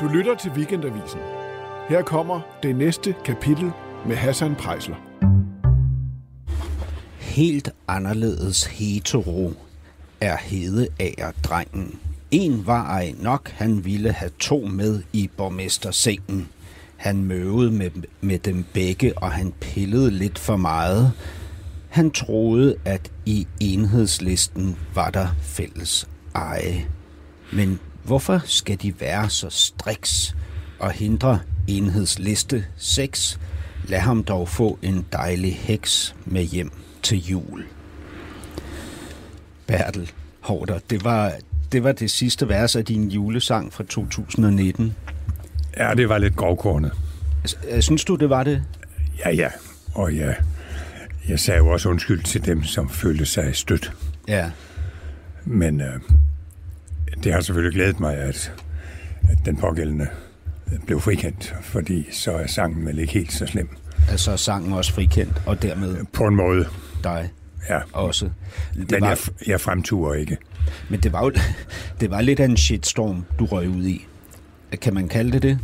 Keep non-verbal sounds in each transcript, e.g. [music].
Du lytter til Weekendavisen. Her kommer det næste kapitel med Hassan Prejsler. Helt anderledes hetero er Hedeager drengen. En var ej nok, han ville have to med i borgmestersengen. Han møvede med, med dem begge, og han pillede lidt for meget. Han troede, at i enhedslisten var der fælles eje. Men hvorfor skal de være så striks og hindre enhedsliste 6? Lad ham dog få en dejlig heks med hjem til jul. Bertel Hårder, det var, det var det sidste vers af din julesang fra 2019. Ja, det var lidt grovkornet. Synes du, det var det? Ja, ja. Og ja, jeg sagde jo også undskyld til dem, som følte sig stødt. Ja. Men øh, det har selvfølgelig glædet mig, at, at den pågældende blev frikendt, fordi så er sangen vel ikke helt så slem. Altså er sangen også frikendt, og dermed På en måde, dig ja. også. Det Men var, jeg, jeg fremturer ikke. Men det var jo [laughs] det var lidt af en shitstorm, du røg ud i. Kan man kalde det det?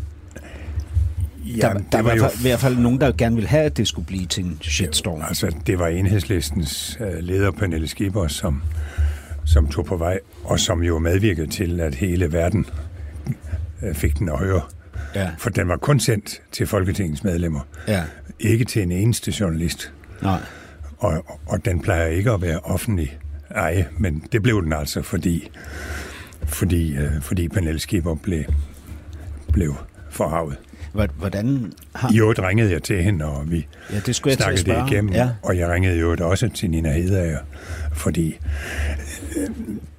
Der, Jamen, der det var var i jo hvert fald- i hvert fald nogen, der gerne ville have, at det skulle blive til en shitstorm. Altså, det var enhedslistens øh, leder, Pernille Skipper, som, som tog på vej, og som jo medvirkede til, at hele verden øh, fik den at høre. Ja, For den var kun sendt til Folketingets medlemmer, ja. ikke til en eneste journalist. Nej. Og, og den plejer ikke at være offentlig eje, men det blev den altså, fordi, fordi, øh, fordi Pernille Skipper blev, blev forhavet. Hvor- Hvordan har... I øvrigt ringede jeg til hende, og vi Ja, det skulle jeg snakkede det igennem. Ja. Og jeg ringede jo også til Nina Hedager, fordi øh,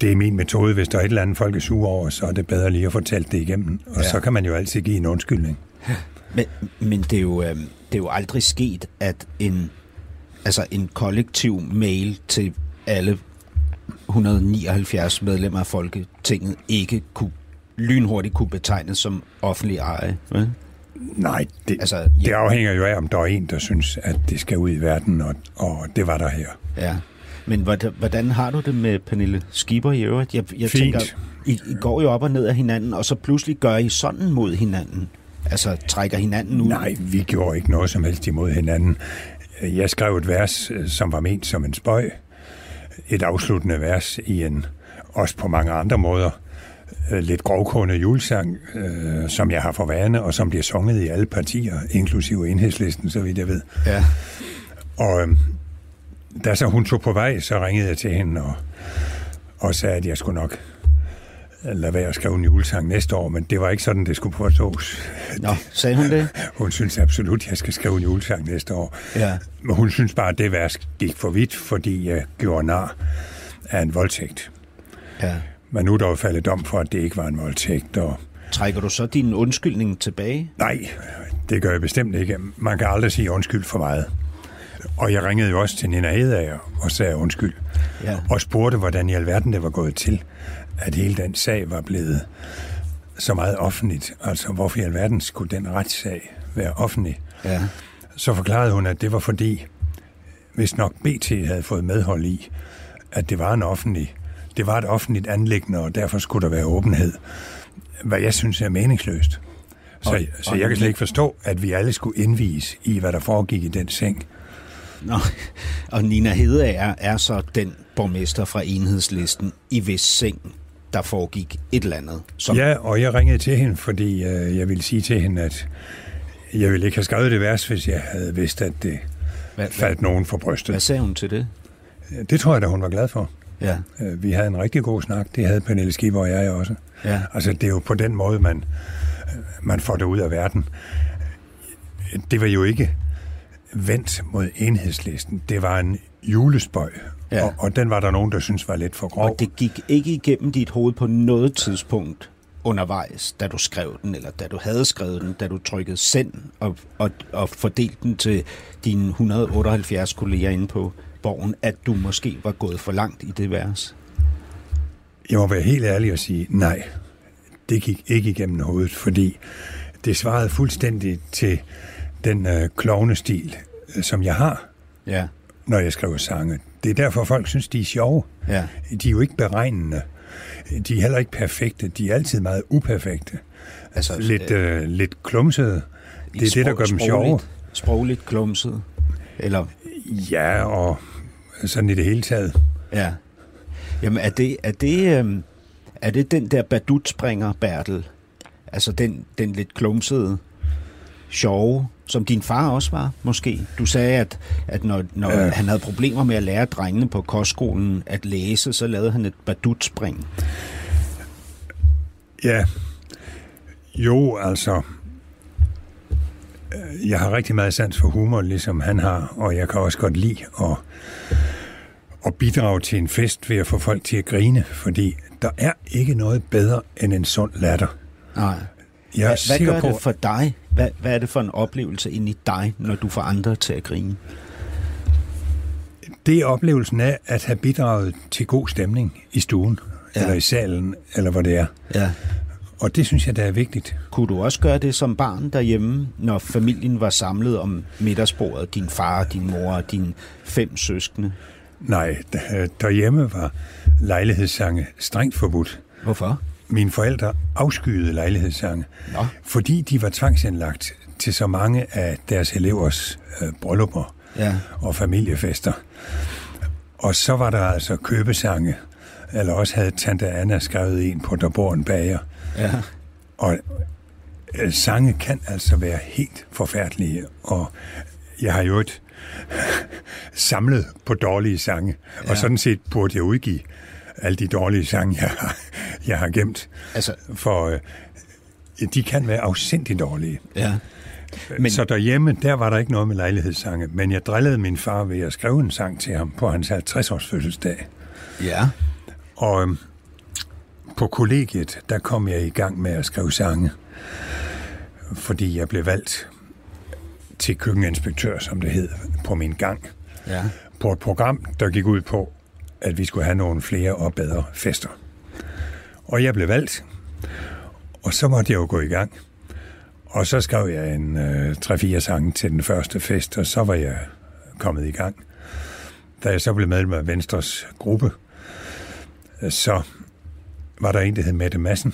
det er min metode. Hvis der er et eller andet, folk er sure over, så er det bedre lige at fortælle det igennem. Og Ja. så kan man jo altid give en undskyldning. Men, men det, er jo, øh, det er jo aldrig sket, at en, altså en kollektiv mail til alle 179 medlemmer af Folketinget ikke kunne lynhurtigt kunne betegnes som offentlig eje. Vel? Nej, det, Altså, ja. det afhænger jo af, om der er en, der synes, at det skal ud i verden, og, og det var der her. Ja. Men hvordan, hvordan har du det med Pernille Skipper i øvrigt? Jeg, jeg Fint. tænker, I, I går jo op og ned af hinanden, og så pludselig gør I sådan mod hinanden. Altså trækker hinanden ud. Nej, vi gjorde ikke noget som helst imod hinanden. Jeg skrev et vers, som var ment som en spøj. Et afsluttende vers i en, også på mange andre måder, lidt grovkående julesang, øh, som jeg har for vane, og som bliver sunget i alle partier, inklusive enhedslisten, så vidt jeg ved. Ja. Og øh, da så hun tog på vej, så ringede jeg til hende og, og sagde, at jeg skulle nok lade være at skrive en julesang næste år, men det var ikke sådan, det skulle forstås. Nå, sagde hun det? [laughs] Hun synes absolut, at jeg skal skrive en julesang næste år. Ja. Men hun synes bare, at det vers gik for vidt, fordi jeg gjorde nar af en voldtægt. Ja. Men nu er der jo faldet dom for, at det ikke var en voldtægt. Og Trækker du så din undskyldning tilbage? nej, det gør jeg bestemt ikke. Man kan aldrig sige undskyld for meget. Og jeg ringede jo også til Nina Hedager og sagde undskyld. Ja. Og spurgte, hvordan i alverden det var gået til, at hele den sag var blevet så meget offentligt. Altså, hvorfor i alverden skulle den retssag være offentlig? Ja. Så forklarede hun, at det var fordi, hvis nok BT havde fået medhold i, at det var en offentlig, det var et offentligt anlæggende, og derfor skulle der være åbenhed. Hvad jeg synes er meningsløst. Så, Og- så jeg kan slet ikke forstå, at vi alle skulle indvise i, hvad der foregik i den seng. Nå. Og Nina Hedeager er så den borgmester fra enhedslisten i hvis seng, der foregik et eller andet. Som, Ja, og jeg ringede til hende, fordi øh, jeg ville sige til hende, at jeg ville ikke have skrevet det vers, hvis jeg havde vidst, at det hvad, hvad, faldt nogen for brystet. hvad sagde hun til det? Det tror jeg da, hun var glad for. Ja. Øh, Vi havde en rigtig god snak. Det havde Pernille Skipper og jeg også. Ja. Altså, det er jo på den måde, man, man får det ud af verden. Det var jo ikke vendt mod enhedslisten. Det var en julespøj. Ja. Og, og den var der nogen, der synes var lidt for grov. Og det gik ikke igennem dit hoved på noget tidspunkt undervejs, da du skrev den, eller da du havde skrevet den, da du trykkede send og, og, og fordelte den til dine 178 kolleger inde på borgen, at du måske var gået for langt i det vers. Jeg må være helt ærlig og sige, nej, det gik ikke igennem hovedet, fordi det svarede fuldstændig til den øh, klovnestil, øh, som jeg har, Ja, når jeg skriver sange. Det er derfor, folk synes, de er sjove. ja, De er jo ikke beregnende. De er heller ikke perfekte. De er altid meget uperfekte. Altså, Lidt, øh, lidt klumsede. Det er det, der gør dem sjove. sprogligt, klumset. Eller, Ja, og sådan i det hele taget. ja. Jamen, er det, er det, øhm, er det den der badutspringer, Bertel? Altså den, den lidt klumsede, sjove, som din far også var, måske? Du sagde, at, at når, når Ja. han havde problemer med at lære drengene på kostskolen at læse, så lavede han et badutspring. Ja. Jo, altså... øh, Jeg har rigtig meget sans for humor, ligesom han har, og jeg kan også godt lide at, at bidrage til en fest ved at få folk til at grine, fordi der er ikke noget bedre end en sund latter. Nej. Jeg er Hvad, hvad gør på, det for dig? Hvad, hvad er det for en oplevelse ind i dig, når du får andre til at grine? det er oplevelsen af at have bidraget til god stemning i stuen, ja. eller i salen, eller hvor det er. Ja. Og det synes jeg, der er vigtigt. Kunne du også gøre det som barn derhjemme, når familien var samlet om middagsbordet? Din far, din mor og dine fem søskende? Nej, der- derhjemme var lejlighedssange strengt forbudt. Hvorfor? Mine forældre afskyede lejlighedssange, Nå. fordi de var tvangsindlagt til så mange af deres elevers øh, bryllupper Ja. og familiefester. Og så var der altså købesange, eller også havde tante Anna skrevet en på Der bor en bager. Ja. Og øh, sange kan altså være helt forfærdelige, og jeg har jo et [laughs] samlet på dårlige sange, ja. og sådan set burde jeg udgive alle de dårlige sange, jeg har, jeg har gemt, Altså, for øh, de kan være afsindigt dårlige. ja. Men... Men- Så derhjemme, der var der ikke noget med lejlighedssange, men jeg drillede min far ved at skrive en sang til ham på hans 50-års fødselsdag. Ja. Og øhm, på kollegiet, der kom jeg i gang med at skrive sange, fordi jeg blev valgt til køkkeninspektør, som det hed, på min gang. Ja. På et program, der gik ud på, at vi skulle have nogle flere og bedre fester. Og jeg blev valgt, og så måtte jeg jo gå i gang. Og så skrev jeg en øh, 3-4 sange til den første fest, og så var jeg kommet i gang. Da jeg så blev medlem af Venstres gruppe, øh, så var der en, der hed Mette Madsen,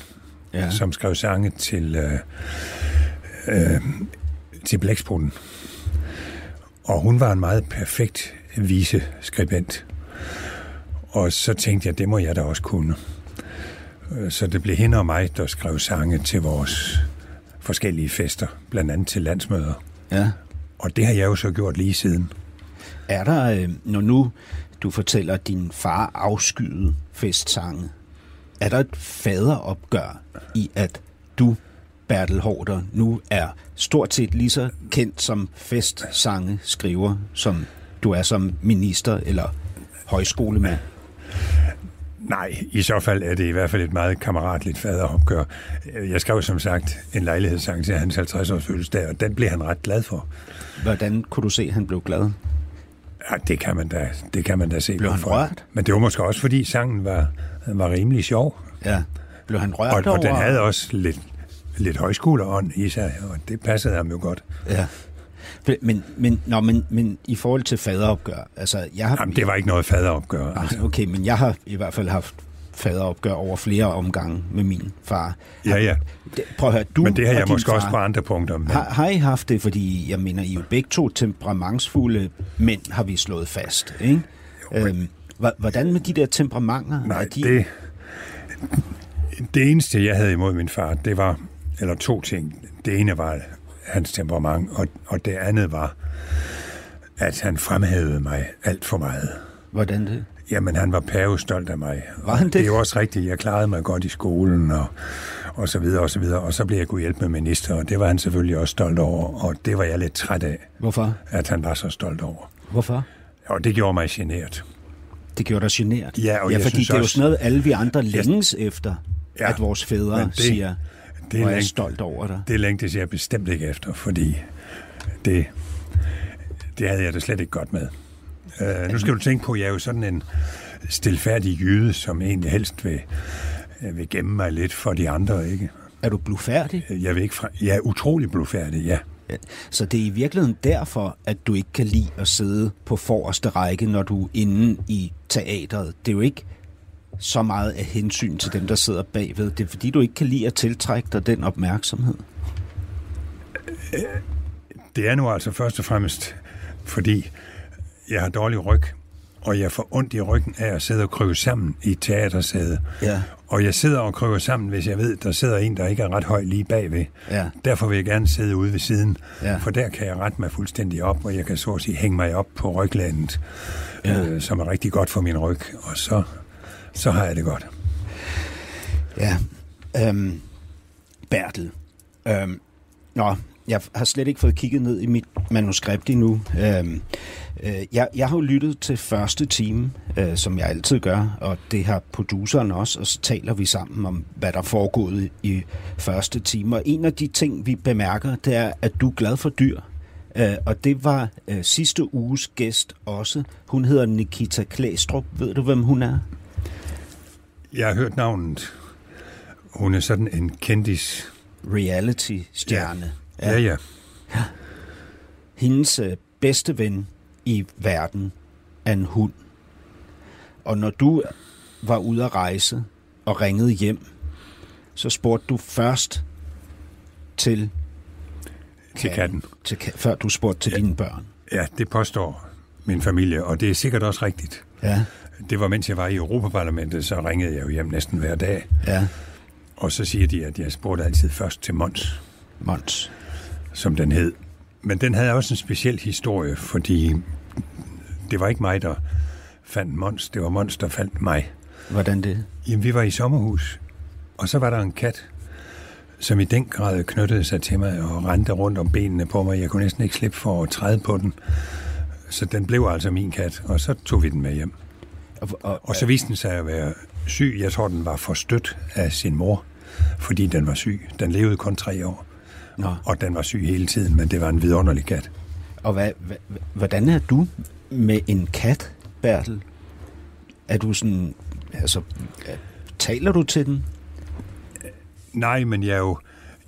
Ja. ja. som skrev sange til, øh, øh, til Blæksprutten. Og hun var en meget perfekt viseskribent. Og så tænkte jeg, det må jeg da også kunne. Så det blev hende og mig, der skrev sange til vores forskellige fester, blandt andet til landsmøder. ja. Og det har jeg jo så gjort lige siden. Er der, øh, når nu du fortæller, at din far afskyede festsange, er der et faderopgør i, at du, Bertel Hårder, nu er stort set lige så kendt som festsange skriver, som du er som minister eller højskolemand? Nej, i så fald er det i hvert fald et meget kammeratligt faderopgør. Jeg skrev som sagt en lejlighedssang til hans 50-års fødselsdag, og den blev han ret glad for. Hvordan kunne du se, at han blev glad? Ja, det kan man da, det kan man da se. Blev han hvorfor. rørt? Men det var måske også, fordi sangen var, var rimelig sjov. Ja. Blev han rørt Og, over? og den havde også lidt, lidt højskoleånd i sig, og det passede ham jo godt. Ja. Men, men, nå, men, men i forhold til faderopgør, altså jeg har... Jamen, det var ikke noget faderopgør. Altså. Ah, Okay, men jeg har i hvert fald haft faderopgør over flere omgange med min far. Ja, ja. Prøv at høre, du Men det har jeg måske far, også på andre punkter. Men, Har, har I haft det, fordi jeg mener, I er jo begge to temperamentsfulde mænd, har vi slået fast, ikke? Øhm, hva- hvordan med de der temperamenter? Nej, de, det, det eneste, jeg havde imod min far, det var, eller to ting. Det ene var hans temperament, og, og det andet var, at han fremhævede mig alt for meget. Hvordan det? Jamen, han var pavestolt af mig. Var han det? Det er jo også rigtigt. Jeg klarede mig godt i skolen, og, og så videre, og så videre. Og så blev jeg kunne hjælpe med minister, og det var han selvfølgelig også stolt over. Og det var jeg lidt træt af, Hvorfor? at han var så stolt over. Hvorfor? Og det gjorde mig generet. Det gjorde dig genert. Ja, og ja jeg fordi det er jo også- sådan noget, alle vi andre længes efter, Ja, at vores fædre det- siger, det er er stolt over dig. Det længtes jeg bestemt ikke efter, fordi det, det havde jeg da slet ikke godt med. Uh, nu skal du tænke på, at jeg er jo sådan en stilfærdig jyde, som egentlig helst vil, øh, vil gemme mig lidt for de andre, ikke? Er du blufærdig? Jeg, vil ikke fra, jeg er utrolig blufærdig, ja. Så det er i virkeligheden derfor, at du ikke kan lide at sidde på forreste række, når du er inde i teatret. Det er jo ikke så meget af hensyn til dem, der sidder bagved? Det er fordi, du ikke kan lide at tiltrække dig den opmærksomhed? Det er nu altså først og fremmest, fordi jeg har dårlig ryg, og jeg får ondt i ryggen af at sidde og kryve sammen i teatersæde. Ja. Og jeg sidder og kryver sammen, hvis jeg ved, der sidder en, der ikke er ret høj lige bagved. Ja. Derfor vil jeg gerne sidde ude ved siden, Ja. for der kan jeg rette mig fuldstændig op, og jeg kan så at sige hænge mig op på ryglandet, Ja. ja. øh, som er rigtig godt for min ryg, og så, så har jeg det godt. Ja. Øhm, Bertel. Øhm, nå, jeg har slet ikke fået kigget ned i mit manuskript endnu. Øhm, øh, jeg, jeg har jo lyttet til første time, øh, som jeg altid gør, og det har produceren også, og så taler vi sammen om, hvad der er foregået i første time. Og en af de ting, vi bemærker, det er, at du er glad for dyr. Øh, og det var øh, sidste uges gæst også. Hun hedder Nikita Klæstrup. Ved du, hvem hun er? Jeg har hørt navnet. Hun er sådan en kendis. Reality-stjerne. Ja, ja. hendes øh, bedste ven i verden er en hund. Og når du var ude at rejse og ringede hjem, så spurgte du først til, Til katten. til, før du spurgte til ja. dine børn. Ja, det påstår min familie, og det er sikkert også rigtigt. Ja, Det var, mens jeg var i Europaparlamentet, så ringede jeg jo hjem næsten hver dag. ja, Og så siger de, at jeg spurgte altid først til Mons, Mons. som den hed. Men den havde også en speciel historie, fordi det var ikke mig, der fandt Mons. Det var Mons, der fandt mig. Hvordan det? Jamen, vi var i sommerhus, og så var der en kat, som i den grad knyttede sig til mig og rendte rundt om benene på mig. Jeg kunne næsten ikke slippe for at træde på den. Så den blev altså min kat, og så tog vi den med hjem. Og, og, Og så viste den sig at være syg. Jeg tror, den var forstødt af sin mor, fordi den var syg. Den levede kun tre år, Nå, og den var syg hele tiden, men det var en vidunderlig kat. og hvad, hvad, hvordan er du med en kat, Bertel? Er du sådan, altså, taler du til den? Nej, men jeg er jo,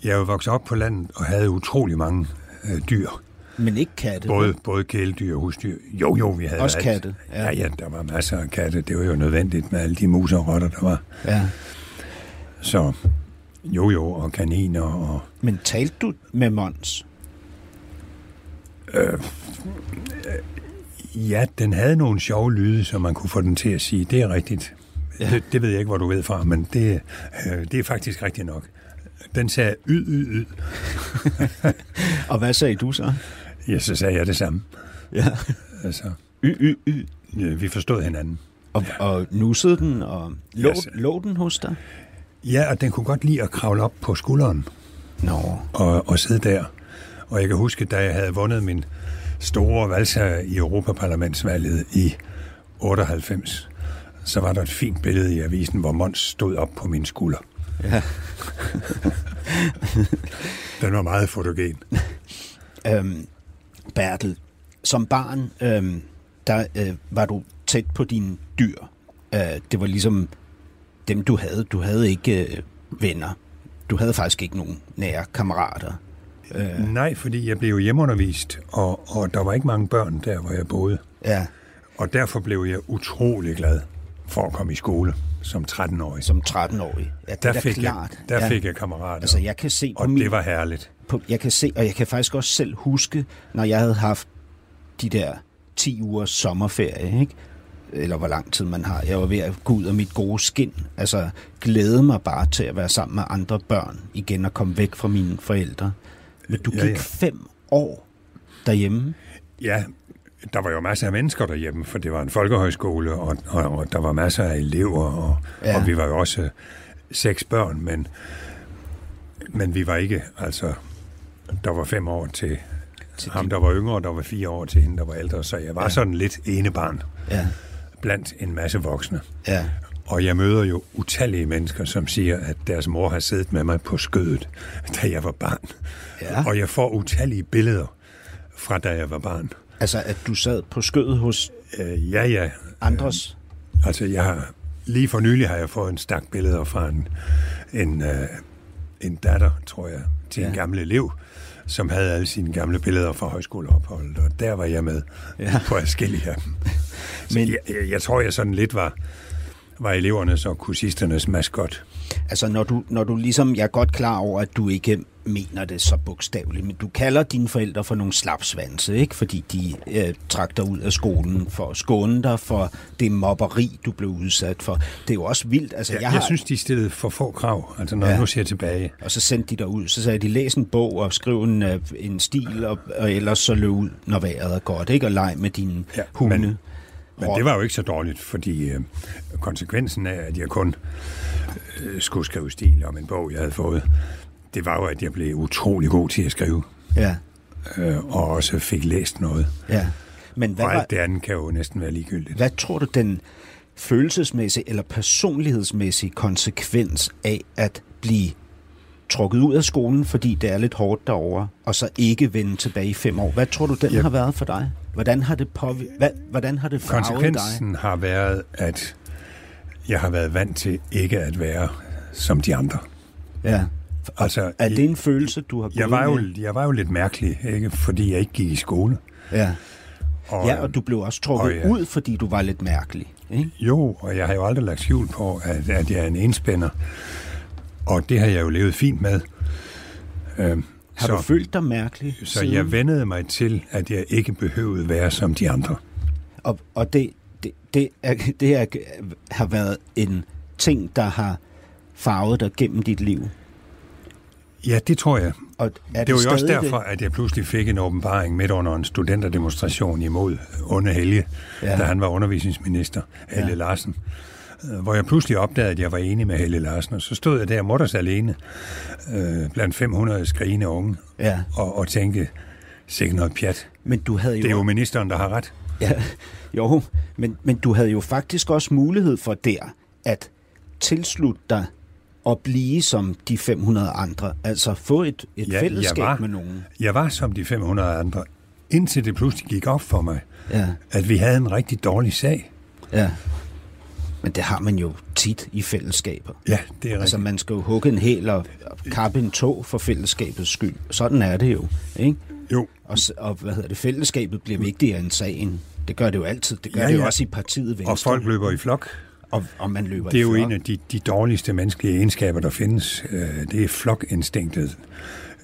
jeg er jo vokset op på landet og havde utrolig mange øh, dyr. Men ikke katte? Både, både kæledyr og husdyr. Jo, jo, vi havde Også alt. katte, ja. Ja. ja, der var masser af katte. Det var jo nødvendigt med alle de mus og rotter, der var. Ja. Så jo, jo, og kaniner og... Men talte du med Mons? Ja, den havde nogle sjove lyde, så man kunne få den til at sige, det er rigtigt. Ja. Det, det ved jeg ikke, hvor du ved fra, men det, øh, det er faktisk rigtigt nok. Den sagde yd, yd, yd. [laughs] Og hvad sagde du så? Ja, så sagde jeg det samme. Ja. Altså, Y, y, y. ja, vi forstod hinanden. Og, og nussede den, og lå, Ja, så- lå den hos dig? Ja, og den kunne godt lide at kravle op på skulderen Nå, og, og sidde der. Og jeg kan huske, da jeg havde vundet min store valgsejr i Europaparlamentsvalget i 98, så var der et fint billede i avisen, hvor Mons stod op på min skulder. ja. [laughs] Den var meget fotogen. [laughs] Øhm, Bertel, som barn, øhm, der øh, var du tæt på dine dyr. Øh, det var ligesom dem, du havde. Du havde ikke øh, venner. Du havde faktisk ikke nogen nære kammerater. Øh. Nej, fordi jeg blev hjemmeundervist, og, og der var ikke mange børn der, hvor jeg boede. Ja, Og derfor blev jeg utrolig glad for at komme i skole som 13-årig. som 13-årig. Ja, Der, er da fik, klart. jeg, der ja. fik jeg kammerater, Altså, jeg kan se på og min... det var herligt. på, jeg kan se, og jeg kan faktisk også selv huske, når jeg havde haft de der 10 ugers sommerferie, ikke? eller hvor lang tid man har. Jeg var ved at gå ud af mit gode skin. Altså, glæde mig bare til at være sammen med andre børn igen og komme væk fra mine forældre. Men du gik ja. ja. fem år derhjemme. Ja, der var jo masser af mennesker derhjemme, for det var en folkehøjskole, og, og, og der var masser af elever, og, Ja. og vi var jo også øh, seks børn, men, men vi var ikke, altså, der var fem år til, til ham, der var yngre, og der var fire år til hende, der var ældre, så jeg var ja. sådan lidt enebarn Ja, blandt en masse voksne. ja, Og jeg møder jo utallige mennesker, som siger, at deres mor har siddet med mig på skødet, da jeg var barn. Ja. Og jeg får utallige billeder fra da jeg var barn. Altså, at du sad på skødet hos Øh, ja, ja. andres. Altså, jeg har, lige for nylig har jeg fået en stak billeder fra en, en, øh, en datter, tror jeg, til ja. En gammel elev, som havde alle sine gamle billeder fra højskoleopholdet, og der var jeg med Ja. [laughs] på forskellige af dem. Men... jeg, jeg, jeg tror, jeg sådan lidt var var elevernes og kursisternes maskot. Altså, når du, når du ligesom, jeg er godt klar over, at du ikke mener det så bogstaveligt, men du kalder dine forældre for nogle slapsvanse, ikke? Fordi de øh, trak dig ud af skolen for at skåne dig for det mobberi, du blev udsat for. Det er jo også vildt. Altså, Jeg, jeg, har, jeg synes, de stillede for få krav, altså når Ja. ja. jeg nu ser tilbage. Og så sendte de dig ud. Så sagde de, læs en bog og skriv en, øh, en stil, og, og ellers så løb ud, når vejret er godt, ikke? Og leg med dine ja, Ja, hunde. men- Men det var jo ikke så dårligt, fordi øh, konsekvensen af, at jeg kun øh, skulle skrive stil om en bog, jeg havde fået, det var jo, at jeg blev utrolig god til at skrive, Ja, øh, og også fik læst noget. ja. Men hvad, Og alt det andet kan jo næsten være ligegyldigt. hvad tror du, den følelsesmæssige eller personlighedsmæssige konsekvens af at blive trukket ud af skolen, fordi det er lidt hårdt derovre, og så ikke vende tilbage i fem år. Hvad tror du, den Ja. har været for dig? Hvordan har det, påv- hvad, hvordan har det farvet dig? Konsekvensen har været, at jeg har været vant til ikke at være som de andre. Ja. Altså, Er det en følelse, du har jeg var, jo, jeg var jo lidt mærkelig, ikke? fordi jeg ikke gik i skole. Ja. Og, ja, og du blev også trukket og ja. ud, fordi du var lidt mærkelig. Ikke? Jo, og jeg har jo aldrig lagt skjul på, at, at jeg er en enspænder. Og det har jeg jo levet fint med. Øhm, Har så, du følt dig mærkelig? så siden? jeg vendede mig til, at jeg ikke behøvede være som de andre. Og, og det, det, det, er, det er, har været en ting, der har farvet dig gennem dit liv. Ja, det tror jeg. Og er Det var jo også derfor, at jeg pludselig fik en åbenbaring midt under en studenterdemonstration imod Onde Helge, Ja. da han var undervisningsminister, Helle ja. Larsen. Øh, Hvor jeg pludselig opdagede, at jeg var enig med Helle Larsen, og så stod jeg der mutters alene øh, blandt 500 skrigende unge Ja, og, og tænkte, sikkert noget pjat. men du havde jo... Det er jo ministeren, der har ret. Ja, [laughs] jo, men, men du havde jo faktisk også mulighed for der at tilslutte dig og blive som de 500 andre. Altså få et, et Ja, fællesskab jeg var, med nogen. Jeg var som de 500 andre, indtil det pludselig gik op for mig, Ja, at vi havde en rigtig dårlig sag. ja. Men det har man jo tit i fællesskaber. Ja, det er Altså rigtigt. man skal jo hugge en hæl og kappe en tog for fællesskabets skyld. Sådan er det jo, ikke? Jo, Og, og hvad hedder det, fællesskabet bliver vigtigere end sagen. Det gør det jo altid. Det gør Ja, det jo ja. også i partiet Venstre. og folk løber i flok. og, og man løber Det er jo en af de, de dårligste menneskelige egenskaber, der findes. Øh, Det er flokinstinktet.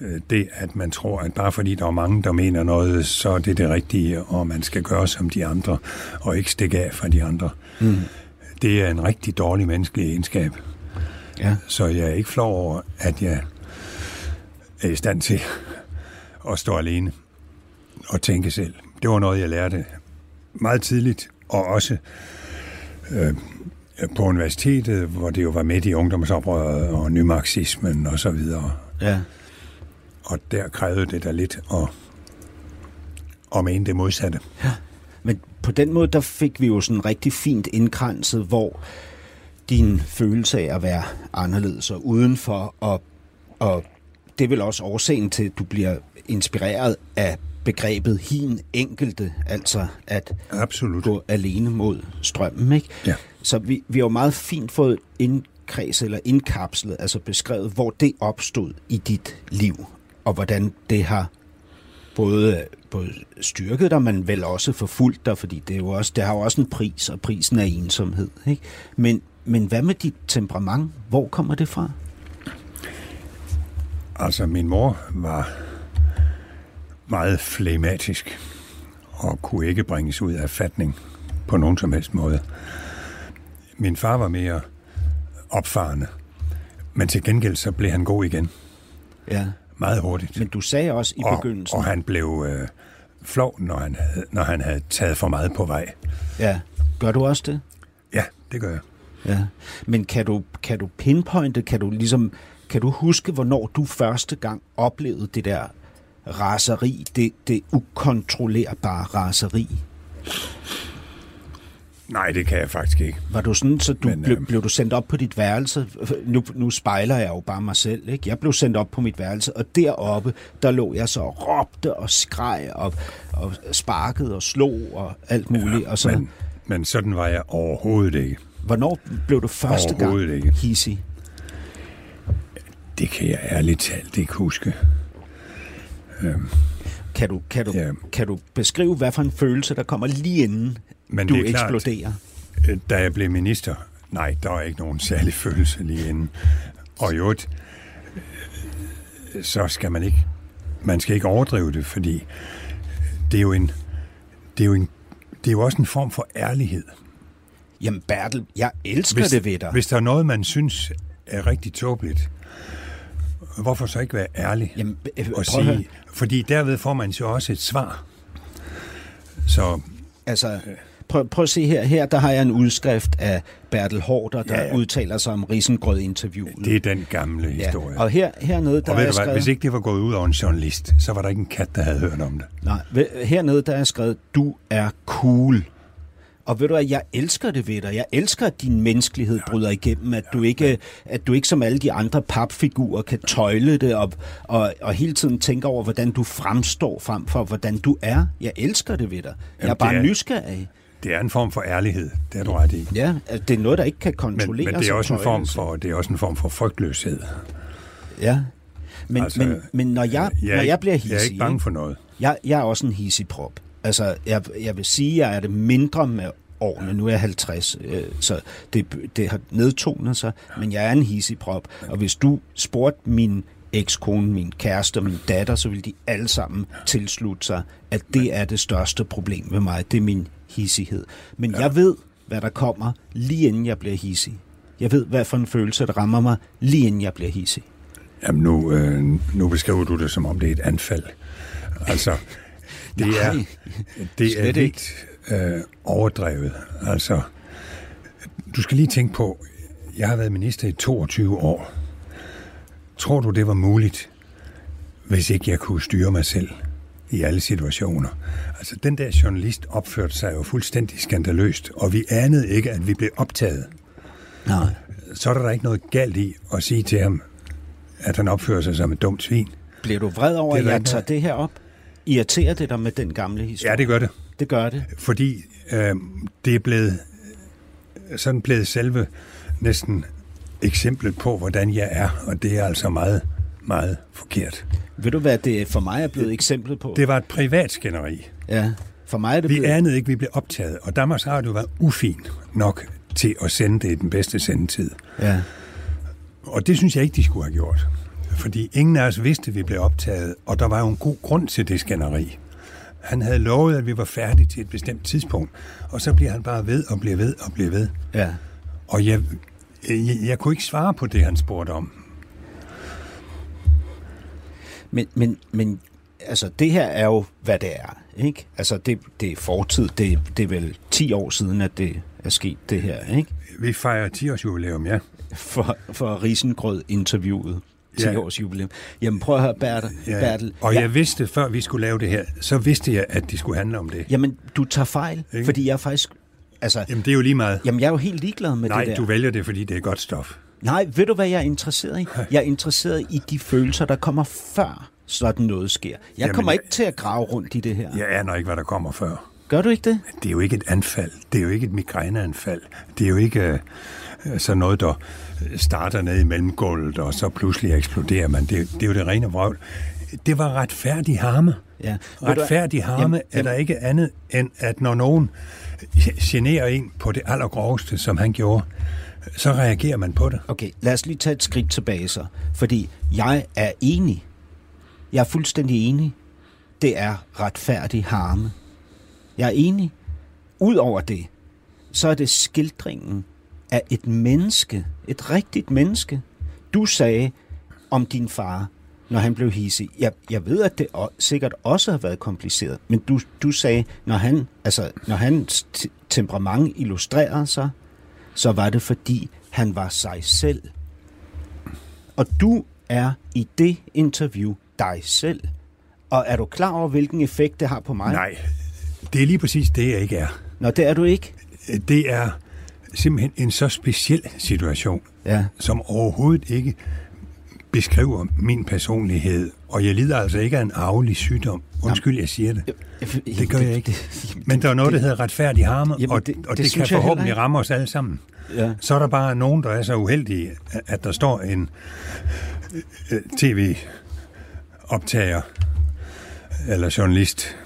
Øh, Det, at man tror, at bare fordi der er mange, der mener noget, så er det det rigtige, og man skal gøre som de andre, og ikke stikke af fra de andre. Mm. Det er en rigtig dårlig menneskelig egenskab. Ja. Så jeg er ikke flov over, at jeg er i stand til at stå alene og tænke selv. Det var noget, jeg lærte meget tidligt, og også øh, på universitetet, hvor det jo var midt i ungdomsoprøret og nymarxismen og så videre. ja. Og der krævede det da lidt at, at mene det modsatte. Men på den måde, der fik vi jo sådan rigtig fint indkranset, hvor din følelse af at være anderledes og udenfor, og, og det er vel også årsagen til, at du bliver inspireret af begrebet hin enkelte, altså at Absolut. gå alene mod strømmen, ikke? Ja. Så vi, vi har jo meget fint fået indkredset eller indkapslet, altså beskrevet, hvor det opstod i dit liv, og hvordan det har både, både styrket dig, men vel også forfulgt dig, fordi det, er jo også, det har jo også en pris, og prisen er ensomhed. Ikke? Men, men hvad med dit temperament? Hvor kommer det fra? Altså, min mor var meget flegmatisk og kunne ikke bringes ud af fatning på nogen som helst måde. Min far var mere opfarende, men til gengæld så blev han god igen Ja. Meget hurtigt. Men du sagde også i og, begyndelsen... og han blev øh, flov, når han, havde, når han havde taget for meget på vej. Ja. Gør du også det? Ja, det gør jeg. Ja. Men kan du, kan du pinpointe, kan du ligesom, kan du huske, hvornår du første gang oplevede det der raseri, det, det ukontrollerbare raseri? Nej, det kan jeg faktisk ikke. Var du sådan, så du Men, blev, øh, blev du sendt op på dit værelse? Nu, nu spejler jeg jo bare mig selv, ikke? Jeg blev sendt op på mit værelse, og deroppe, der lå jeg så og råbte og skreg og, og sparkede og slog og alt muligt. og så, Men, men sådan var jeg overhovedet ikke. hvornår blev du første gang ikke. hissig? Det kan jeg ærligt talt ikke huske. Kan du, kan, du, Ja. kan du beskrive, hvad for en følelse, der kommer lige inden Men du det er klart, eksploderer? Øh, Da jeg blev minister, Nej, der er ikke nogen særlig følelse lige inden. Og øvrigt, så skal man ikke, man skal ikke overdrive det, fordi det er jo en, det er jo en, det er jo også en form for ærlighed. Jamen Bertel, jeg elsker Hvis, det ved dig. hvis der er noget, man synes er rigtig tåbeligt, hvorfor så ikke være ærlig Jamen, øh, og at høre. sige, fordi derved får man jo også et svar. Så Altså, prøv, prøv at se her. Her der har jeg en udskrift af Bertel Hårder, der Ja, ja, ja. ja. udtaler sig om Risengrød-interviewet. det er den gamle historie. Ja. Og her, hernede, der og ved er skrevet... hvis ikke det var gået ud over en journalist, så var der ikke en kat, der havde hørt om det. Nej, hernede der er skrevet, du er cool. Og ved du hvad, jeg elsker det ved dig. Jeg elsker, at din menneskelighed ja. bryder igennem, at du, ikke, at du ikke som alle de andre papfigurer kan tøjle det og, og, og hele tiden tænke over, hvordan du fremstår frem for, hvordan du er. Jeg elsker det ved dig. Jeg er bare er- nysgerrig. Det er en form for ærlighed, det har du ret i. Ja, at det er noget, der ikke kan Men, kontrolleres. men det er og også en form for det er også en form for frygtløshed. Ja. Men, Altså, altså, men, men når jeg, jeg, er når jeg bliver Jeg hissig, er ikke bange for noget. Jeg, jeg er også en hissigprop. Altså, jeg, jeg vil sige, at jeg er det mindre med årene. Nu er jeg 50, øh, så det, det har nedtonet sig, men jeg er en hissigprop. Og hvis du spurgte min ekskone, min kæreste og min datter, så vil de alle sammen tilslutte sig, at det er det største problem ved mig. Det er min hissighed. Men ja. jeg ved, hvad der kommer lige inden jeg bliver hissig. Jeg ved, hvad for en følelse, der rammer mig lige inden jeg bliver hissig. Jamen nu, øh, nu beskriver du det, som om det er et anfald. Altså, [laughs] det er, Nej, det er lidt øh, overdrevet. Altså, du skal lige tænke på, jeg har været minister i 22 år. Tror du, det var muligt, hvis ikke jeg kunne styre mig selv i alle situationer? Altså, den der journalist opførte sig jo fuldstændig skandaløst, og vi anede ikke, at vi blev optaget. Nej. Så er der ikke noget galt i at sige til ham, at han opfører sig som et dumt svin. Bliver du vred over, at jeg tager det her op? Irriterer det dig med den gamle historie? Ja, det gør det. det gør det. fordi øh, det er blevet sådan blevet selve næsten eksemplet på, hvordan jeg er, og det er altså meget, meget forkert. Ved du, hvad det for mig er blevet eksemplet på? Det var et privat skænderi. Ja, for mig er det Vi blevet... anede ikke, vi blev optaget, og Danmarks Radio var ufin nok til at sende det i den bedste sendetid. Ja. Og det synes jeg ikke, de skulle have gjort. Fordi ingen af os vidste, at vi blev optaget, og der var jo en god grund til det skænderi. Han havde lovet, at vi var færdige til et bestemt tidspunkt, og så bliver han bare ved og bliver ved og bliver ved. ja. Og jeg, jeg, jeg kunne ikke svare på det, han spurgte om. Men, men, men altså, det her er jo, hvad det er. Ikke? Altså, det, det er fortid. Det, det er vel 10 år siden, at det er sket, det her. Ikke? Vi fejrer 10-års jubilæum, ja. For, for Risengrød-interviewet. 10 Ja. års jubilæum. Jamen, prøv at høre, Bertel. ja. Bertel Og ja. jeg vidste, før vi skulle lave det her, så vidste jeg, at det skulle handle om det. Jamen, du tager fejl, Ikke? fordi jeg er faktisk... Altså, Jamen, det er jo lige meget. jamen, jeg er jo helt ligeglad med Nej, det der. du vælger det, fordi det er godt stof. Nej, ved du, hvad jeg er interesseret i? Jeg er interesseret i de følelser, der kommer før sådan noget sker. Jeg Jamen, kommer jeg- ikke til at grave rundt i det her. Jeg aner ikke, hvad der kommer før. Gør du ikke det? Det er jo ikke et anfald. Det er jo ikke et migræneanfald. Det er jo ikke øh, sådan noget, der starter ned i mellemgulvet, og så pludselig eksploderer man. Det, det er jo det rene vrøvl. Det var retfærdig harme. Ja. Retfærdig harme Jamen, er der ikke andet, end at når nogen generer en på det allergroveste, som han gjorde, så reagerer man på det. Okay, lad os lige tage et skridt tilbage så. Fordi jeg er enig. Jeg er fuldstændig enig. Det er retfærdig harme. Jeg er enig. Udover det, så er det skildringen af et menneske. Et rigtigt menneske. Du sagde om din far, når han blev hissig. Jeg, jeg ved, at det o- sikkert også har været kompliceret, men du, du sagde, når han, altså, når hans temperament illustrerede sig, så var det fordi, han var sig selv. Og du er i det interview dig selv. Og er du klar over, hvilken effekt det har på mig? Nej, det er lige præcis det, jeg ikke er. Nå, det er du ikke. Det er simpelthen en så speciel situation, Ja. som overhovedet ikke beskriver min personlighed, og jeg lider altså ikke af en arvelig sygdom. Undskyld, jeg siger det. Det gør jeg ikke. Men der er noget, der hedder retfærdig harme, og og det det, kan forhåbentlig ramme os alle sammen. Ja. Så er der bare nogen, der er så uheldige, at der står en øh, tv-optager eller journalist,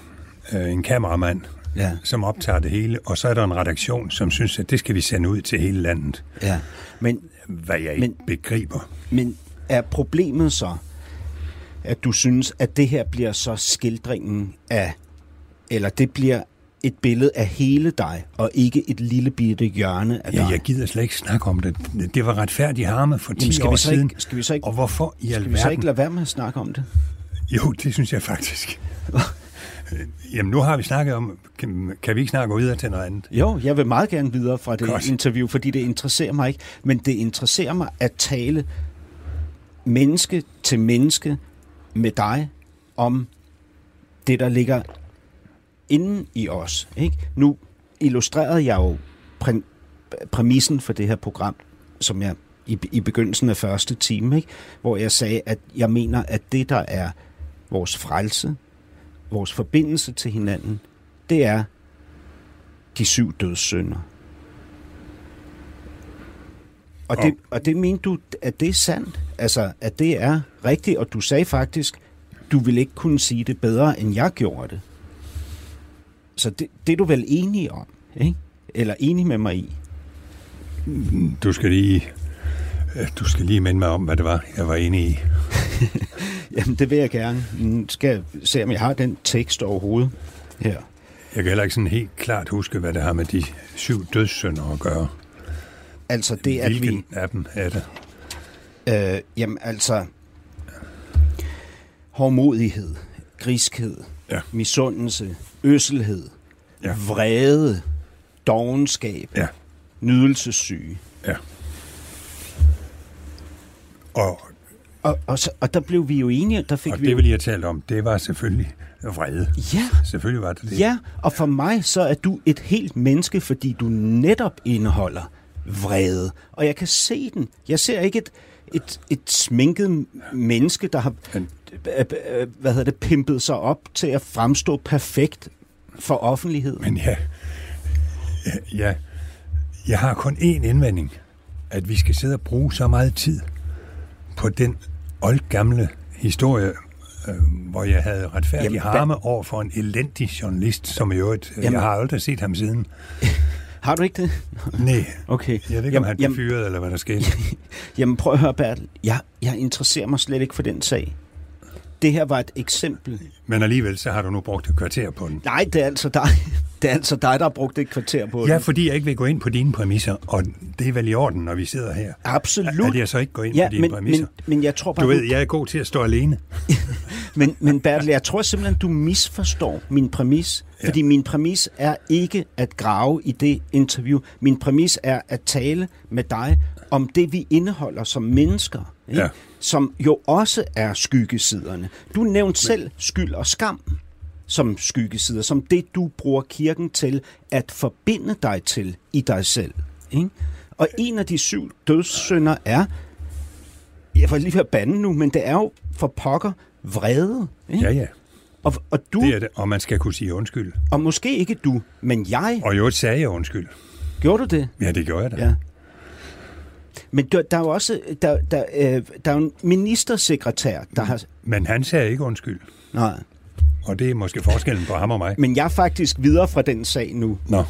øh, en kameramand, Ja. som optager det hele, og så er der en redaktion, som synes, at det skal vi sende ud til hele landet, Ja. Men, hvad jeg Men- ikke begriber. men er problemet så, at du synes, at det her bliver så skildringen af, eller det bliver et billede af hele dig, og ikke et lille bitte hjørne af Ja, dig? jeg gider slet ikke snakke om det. Det var retfærdig harme for 10 Jamen, skal år vi så siden. ikke, skal vi så ikke, Og hvorfor i skal vi så alverden? ikke lade være med at snakke om det? Jo, det synes jeg faktisk. Jamen, nu har vi snakket om, kan, kan vi ikke snakke videre til noget andet? Jo, jeg vil meget gerne videre fra det Godt. interview, fordi det interesserer mig ikke. Men det interesserer mig at tale menneske til menneske med dig om det, der ligger inden i os. Ikke? Nu illustrerede jeg jo præ- præmissen for det her program, som jeg i, i begyndelsen af første time, ikke? hvor jeg sagde, at jeg mener, at det, der er vores frelse, vores forbindelse til hinanden, det er de syv dødssynder. Og det, og det mener du, at det er sandt? Altså, at det er rigtigt, og du sagde faktisk, du ville ikke kunne sige det bedre, end jeg gjorde det. Så det, det er du vel enig om, ikke? Eller enig med mig i? Du skal lige... Du skal lige minde mig om, hvad det var, jeg var enig i. [laughs] Jamen, det vil jeg gerne. Nu skal jeg se, om jeg har den tekst overhovedet her. Jeg kan heller ikke sådan helt klart huske, hvad det har med de syv dødssynder at gøre. Altså, det at vi... Hvilken af dem er det? Øh, jamen altså, hårdmodighed, griskhed, Ja. misundelse, øsselhed, Ja. vrede, dogenskab, Ja, nydelsessyge. ja. Og, Og, og, så, og der blev vi jo enige, der fik og vi det vil jeg tale om, det var selvfølgelig vrede. Ja, Selvfølgelig var det det. ja, og for mig så er du et helt menneske, fordi du netop indeholder vrede. Og jeg kan se den. Jeg ser ikke et, et, et sminket menneske, der har Men- øh, øh, hvad hedder det, pimpet sig op til at fremstå perfekt for offentligheden. Men ja, ja, jeg har kun én indvending. At vi skal sidde og bruge så meget tid på den oldgamle historie, øh, hvor jeg havde retfærdig Jamen, harme over for en elendig journalist, som i øvrigt, Jamen, jeg har aldrig set ham siden. Har du ikke det? [laughs] Nej, Okay. jeg ved ikke, om han blev fyret, eller hvad der skete. [laughs] Jamen prøv at høre, Bertel. Jeg, jeg interesserer mig slet ikke for den sag. Det her var et eksempel. Men alligevel, så har du nu brugt et kvarter på den. Nej, det er altså dig. [laughs] Det er altså dig, der har brugt et kvarter på Ja, det. fordi jeg ikke vil gå ind på dine præmisser, og det er vel i orden, når vi sidder her. Absolut. At jeg så ikke går ind ja, på dine men, præmisser. men, men jeg tror bare, Du ved, jeg er god til at stå alene. [laughs] Men, men Bertel, jeg tror simpelthen, du misforstår min præmis. Ja. Fordi min præmis er ikke at grave i det interview. Min præmis er at tale med dig om det, vi indeholder som mennesker. Ikke? Ja. Som jo også er skyggesiderne. Du nævnte selv skyld og skam som skyggesider, som det, du bruger kirken til at forbinde dig til i dig selv. Ikke? Og en af de syv dødssynder er, jeg får lige ved at bande nu, men det er jo for pokker vrede. Ikke? Ja, ja, Og, og du, det er det. Og man skal kunne sige undskyld. og måske ikke du, men jeg, Og øvrigt sagde jeg undskyld. gjorde du det? Ja, det gjorde jeg da. Ja. Men der, der er jo også der, der, øh, der er en ministersekretær, der har... Men han sagde ikke undskyld. Nej, Og det er måske forskellen på ham og mig. men jeg er faktisk videre fra den sag nu. Nå,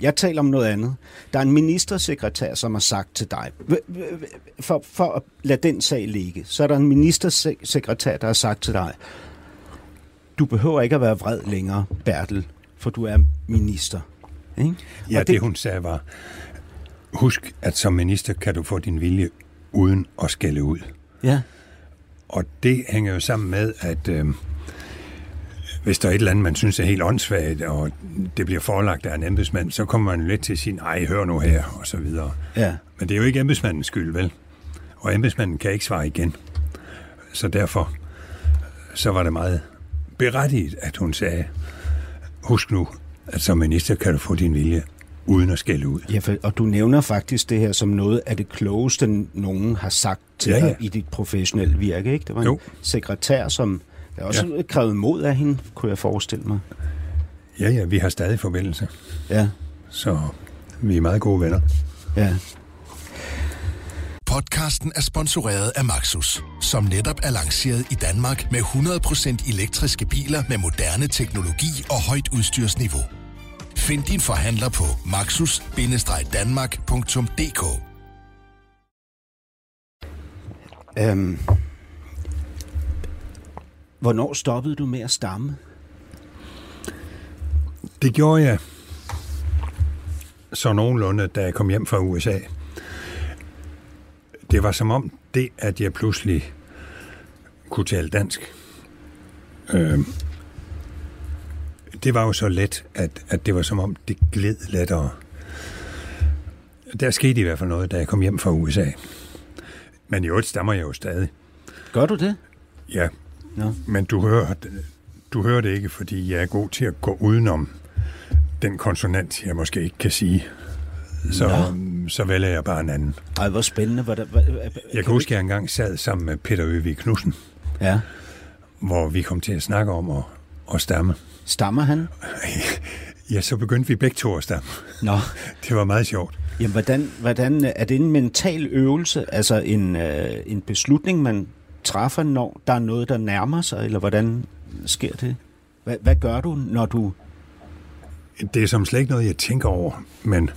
Jeg taler om noget andet. Der er en ministersekretær, som har sagt til dig, for, for at lade den sag ligge, så er der en ministersekretær, der har sagt til dig, du behøver ikke at være vred længere, Bertel, for du er minister. Ikke? ja, Og det, det hun sagde var, husk, at som minister kan du få din vilje uden at skælde ud. Ja, Og det hænger jo sammen med, at øh, hvis der er et eller andet, man synes er helt åndssvagt, og det bliver forelagt af en embedsmand, så kommer man lidt til at sige, nej, hør nu her, og så videre. ja. Men det er jo ikke embedsmandens skyld, vel? Og embedsmanden kan ikke svare igen. Så derfor så var det meget berettiget, at hun sagde, husk nu, at som minister kan du få din vilje uden at skælde ud. Ja, for, og du nævner faktisk det her som noget af det klogeste, nogen har sagt til Ja, ja, dig i dit professionelle virke, ikke? Det var en Jo. sekretær, som der også ja. krævede mod af hende, kunne jeg forestille mig. Ja, ja, vi har stadig forbindelse, Ja, så vi er meget gode venner. ja. Podcasten er sponsoreret af Maxus, som netop er lanceret i Danmark med 100% elektriske biler med moderne teknologi og højt udstyrsniveau. Find din forhandler på maxus-danmark.dk Øhm, hvornår stoppede du med at stamme? Det gjorde jeg så nogenlunde, da jeg kom hjem fra USA. Det var som om det, at jeg pludselig kunne tale dansk. Øh, det var jo så let, at, at det var som om det gled lettere. Der skete i hvert fald noget, da jeg kom hjem fra USA. Men i øvrigt stammer jeg jo stadig. Gør du det? Ja, Nå. men du hører, du hører det ikke, fordi jeg er god til at gå udenom den konsonant, jeg måske ikke kan sige. Så, så vælger jeg bare en anden. Ej, hvor spændende. Hvad, der, hvad, Jeg kan huske, at jeg engang sad sammen med Peter Øvig Knudsen, Ja. hvor vi kom til at snakke om at, at stamme. Stammer han? [laughs] Ja, så begyndte vi begge to at stamme. Nå. [laughs] Det var meget sjovt. Jamen, hvordan, hvordan er det en mental øvelse? Altså en, øh, en beslutning, man træffer, når der er noget, der nærmer sig? Eller hvordan sker det? Hvad, hvad gør du, når du... Det er som slet ikke noget, jeg tænker over, men,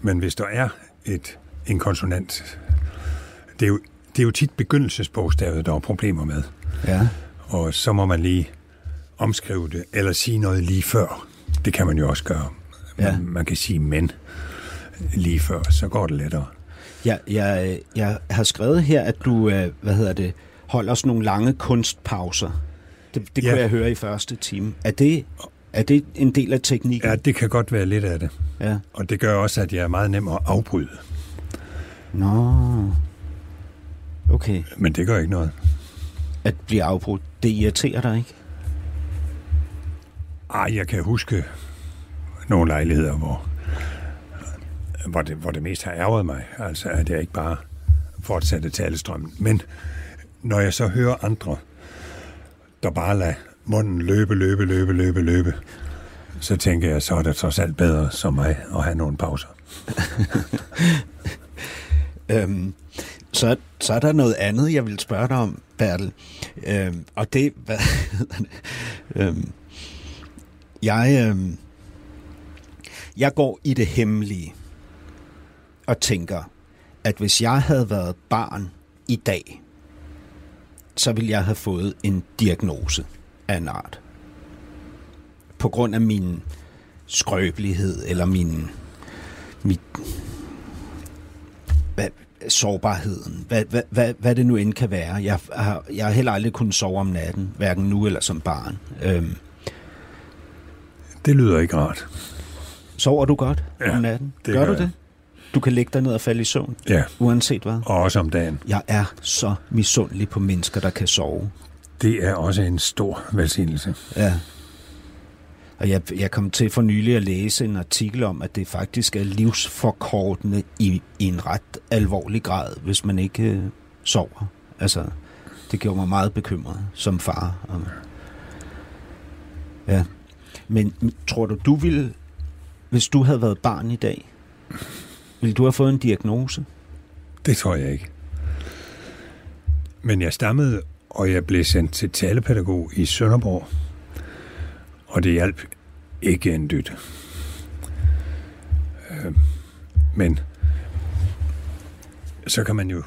men hvis der er et, en konsonant, det er, jo, det er jo tit begyndelsesbogstavet, der er problemer med. Ja. Og så må man lige omskrive det, eller sige noget lige før. Det kan man jo også gøre. Ja. Man, man kan sige men lige før, så går det lettere. Jeg, jeg, jeg har skrevet her, at du, øh, hvad hedder det, holder sådan nogle lange kunstpauser. Det, det Ja. kunne jeg høre i første time. Er det, er det en del af teknikken? Ja, det kan godt være lidt af det. ja. Og det gør også, at jeg er meget nem at afbryde. Nå. Okay. Men det gør ikke noget. At blive afbrudt, det irriterer dig ikke? Ej, jeg kan huske nogle lejligheder, hvor, hvor, det, hvor det mest har ærget mig. Altså, at jeg ikke bare fortsatte talestrømmen. Men når jeg så hører andre, der bare lader munden løbe, løbe, løbe, løbe, løbe, så tænker jeg, så er det trods alt bedre som mig at have nogle pauser. [laughs] Øhm, så, så er der noget andet, jeg vil spørge dig om, Bertel. Øhm, og det, hvad [laughs] hedder det? Øhm, jeg, øh, jeg går i det hemmelige og tænker, at hvis jeg havde været barn i dag, så ville jeg have fået en diagnose af en art. På grund af min skrøbelighed eller min, mit, hvad, sårbarheden, hvad, hvad, hvad, hvad det nu end kan være. Jeg har, jeg har heller aldrig kunnet sove om natten, hverken nu eller som barn. Øhm, det lyder ikke rart. sover du godt Ja, om natten? det gør gør du det? Du kan lægge dig ned og falde i søvn, Ja, uanset hvad. og også om dagen. Jeg er så misundelig på mennesker, der kan sove. Det er også en stor velsignelse. Ja. Og jeg, jeg kom til for nylig at læse en artikel om, at det faktisk er livsforkortende i, i en ret alvorlig grad, hvis man ikke øh, sover. Altså, det gjorde mig meget bekymret som far. Og, ja. Men tror du, du ville, hvis du havde været barn i dag, ville du have fået en diagnose? Det tror jeg ikke. Men jeg stammede, og jeg blev sendt til talepædagog i Sønderborg. Og det hjalp ikke en dyt. Øh, Men så kan man jo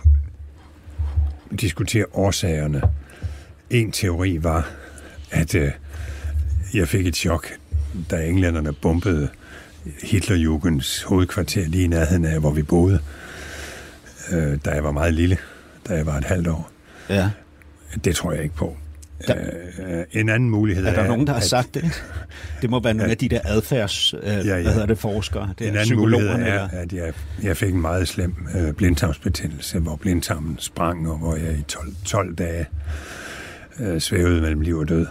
diskutere årsagerne. En teori var, at øh, jeg fik et chok, da englænderne bombede Hitlerjugends hovedkvarter lige i nærheden af, hvor vi boede øh, da jeg var meget lille, da jeg var et halvt år. Ja. Det tror jeg ikke på. Der- Øh, en anden mulighed Er der nogen, der har at- sagt det? Det må være nogle af de der adfærds, øh, ja, ja. hvad hedder det, forskere. Det En er anden mulighed er, eller? at jeg, jeg fik en meget slem øh, blindtarmsbetændelse, hvor blindtarmen sprang, og hvor jeg i 12, 12 dage øh, svævede mellem liv og død.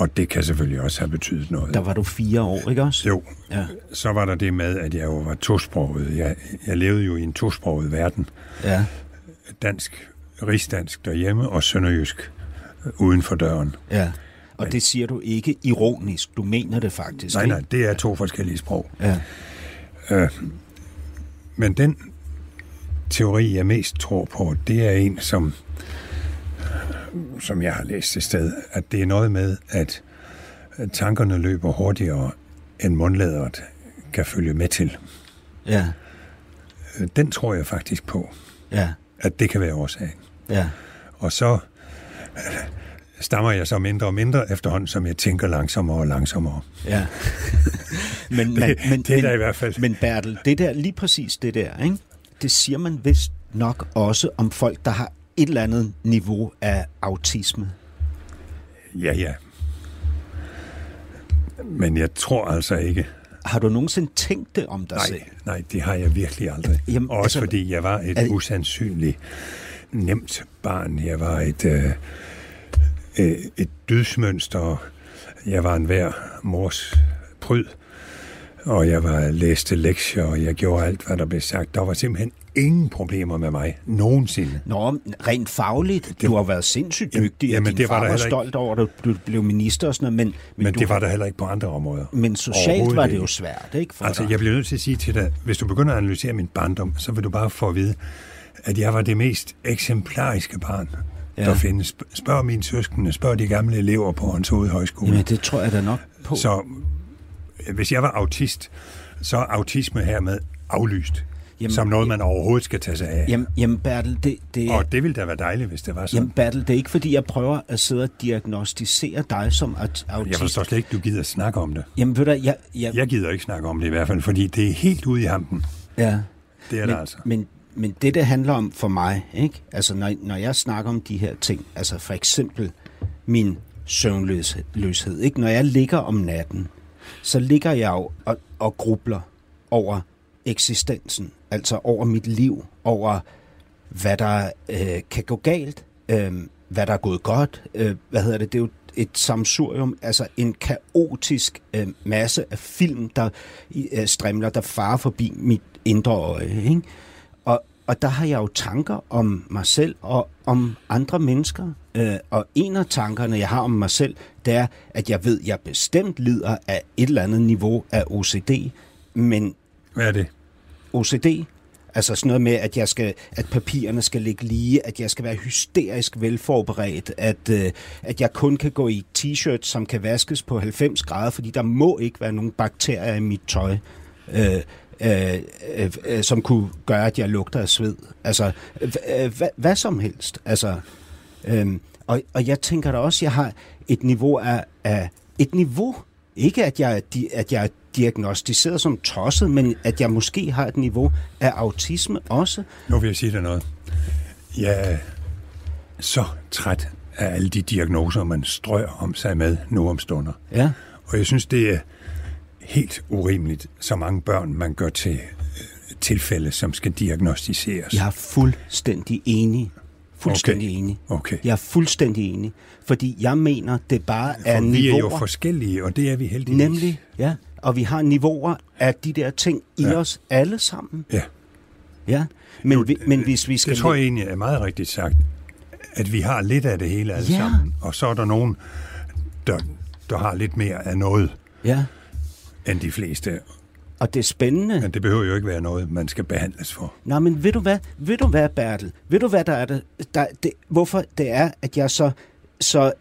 Og det kan selvfølgelig også have betydet noget. Der var du fire år, ikke også? Jo, Ja. så var der det med, at jeg jo var tosproget. Jeg, jeg levede jo i en tosproget verden. ja. Dansk, rigsdansk derhjemme og sønderjysk øh, uden for døren. ja. Og det siger du ikke ironisk. Du mener det faktisk, Nej, ikke? nej, det er to forskellige sprog. Ja. Men den teori, jeg mest tror på, det er en, som, som jeg har læst et sted, at det er noget med, at tankerne løber hurtigere, end mundladeret kan følge med til. Ja, Den tror jeg faktisk på, ja, at det kan være årsagen. ja. Og så øh, stammer jeg så mindre og mindre efterhånden, som jeg tænker langsommere og langsommere. Ja. [laughs] men, Det- det er der i hvert fald. Men Bertel, det der, lige præcis det der, ikke? det siger man vist nok også om folk, der har et eller andet niveau af autisme. Ja, ja. Men jeg tror altså ikke. Har du nogensinde tænkt det om dig selv? Nej, nej, det har jeg virkelig aldrig. Jamen, Også altså, fordi jeg var et er usandsynligt nemt barn. Jeg var et, øh, øh, et dydsmønster. Jeg var en hver mors pryd. Og jeg var læste lektier, og jeg gjorde alt, hvad der blev sagt. Der var simpelthen ingen problemer med mig. Nogensinde. Nå, rent fagligt, du har været sindssygt dygtig, jamen, og din det var far var ikke. stolt over, at du blev minister og sådan noget, men, men, Men du det var der heller ikke på andre områder. men socialt var det jo svært, ikke? For Altså, dig? jeg bliver nødt til at sige til dig, hvis du begynder at analysere min barndom, så vil du bare få at vide, at jeg var det mest eksemplariske barn, Ja. der findes. Spørg mine søskende, spørg de gamle elever på Hans Hoved Højskole. Jamen, det tror jeg da nok på. Så hvis jeg var autist, så er autisme hermed aflyst. Jamen, som noget, man overhovedet skal tage sig af. Jamen, jamen Bertel, det, det, Og det ville da være dejligt, hvis det var sådan. jamen, Bertel, det er ikke fordi, jeg prøver at sidde og diagnostisere dig som aut- autist. jeg forstår slet ikke, du gider snakke om det. Jamen, ved du, jeg, jeg, Jeg gider ikke snakke om det i hvert fald, fordi det er helt ude i hampen. ja. Det er men, det altså. Men, men det, det handler om for mig, ikke? Altså, når, når jeg snakker om de her ting, altså for eksempel min søvnløshed, ikke? Når jeg ligger om natten, så ligger jeg jo og, og grubler over eksistensen, altså over mit liv, over hvad der øh, kan gå galt, øh, hvad der er gået godt, øh, hvad hedder det, det er jo et samsurium, altså en kaotisk øh, masse af film, der øh, strimler, der farer forbi mit indre øje. Ikke? Og, og der har jeg jo tanker om mig selv og om andre mennesker. Øh, og en af tankerne, jeg har om mig selv, det er, at jeg ved, at jeg bestemt lider af et eller andet niveau af OCD, men Hvad er det? OCD. Altså sådan noget med, at, jeg skal, at papirerne skal ligge lige, at jeg skal være hysterisk velforberedt, at, øh, at jeg kun kan gå i t-shirt, som kan vaskes på 90 grader, fordi der må ikke være nogen bakterier i mit tøj, øh, øh, øh, øh, som kunne gøre, at jeg lugter af sved. Altså, øh, øh, hvad, som helst. Altså, øh, og, og jeg tænker da også, at jeg har et niveau af, af et niveau, ikke at jeg, at jeg er diagnostiseret som tosset, men at jeg måske har et niveau af autisme også. Nu vil jeg sige dig noget. Jeg er så træt af alle de diagnoser, man strøger om sig med nu om stunder. Ja. Og jeg synes, det er helt urimeligt, så mange børn man gør til øh, tilfælde, som skal diagnostiseres. Jeg er fuldstændig enig. Fuldstændig Okay. enig. Okay. Jeg er fuldstændig enig. Fordi jeg mener, det bare er For vi er niveauer. jo forskellige, og det er vi heldigvis. Nemlig, ja. Og vi har niveauer af de der ting i Ja. os alle sammen. Ja, Ja. Men, Jo, vi, men hvis vi skal... det tror jeg egentlig er meget rigtigt sagt, at vi har lidt af det hele alle Ja. sammen. Og så er der nogen, der, der har lidt mere af noget Ja. end de fleste. Og det er spændende. Men det behøver jo ikke være noget, man skal behandles for. Nå, men ved du hvad, ved du hvad, Bertel? Ved du hvad, der er det, der, det hvorfor det er, at jeg så, så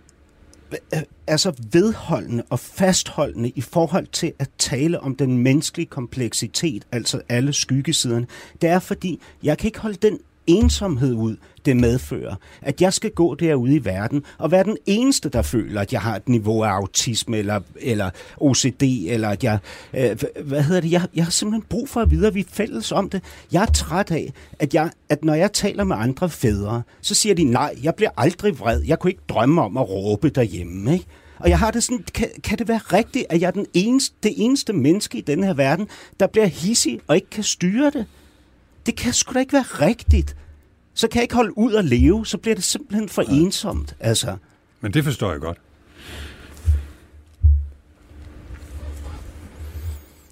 er så vedholdende og fastholdende i forhold til at tale om den menneskelige kompleksitet, altså alle skyggesiderne. Det er fordi, jeg kan ikke holde den ensomhed ud, det medfører. At jeg skal gå derude i verden og være den eneste, der føler, at jeg har et niveau af autisme eller, eller OCD, eller at jeg, øh, hvad hedder det, jeg, jeg har simpelthen brug for at vide, at vi er fælles om det. Jeg er træt af, at, jeg, at når jeg taler med andre fædre, så siger de, nej, jeg bliver aldrig vred. Jeg kunne ikke drømme om at råbe derhjemme, ikke? Og jeg har det sådan, kan, kan det være rigtigt, at jeg er den eneste, det eneste menneske i den her verden, der bliver hissig og ikke kan styre det? Det kan sgu da ikke være rigtigt. Så kan jeg ikke holde ud og leve, så bliver det simpelthen for ensomt. Altså, Men det forstår jeg godt.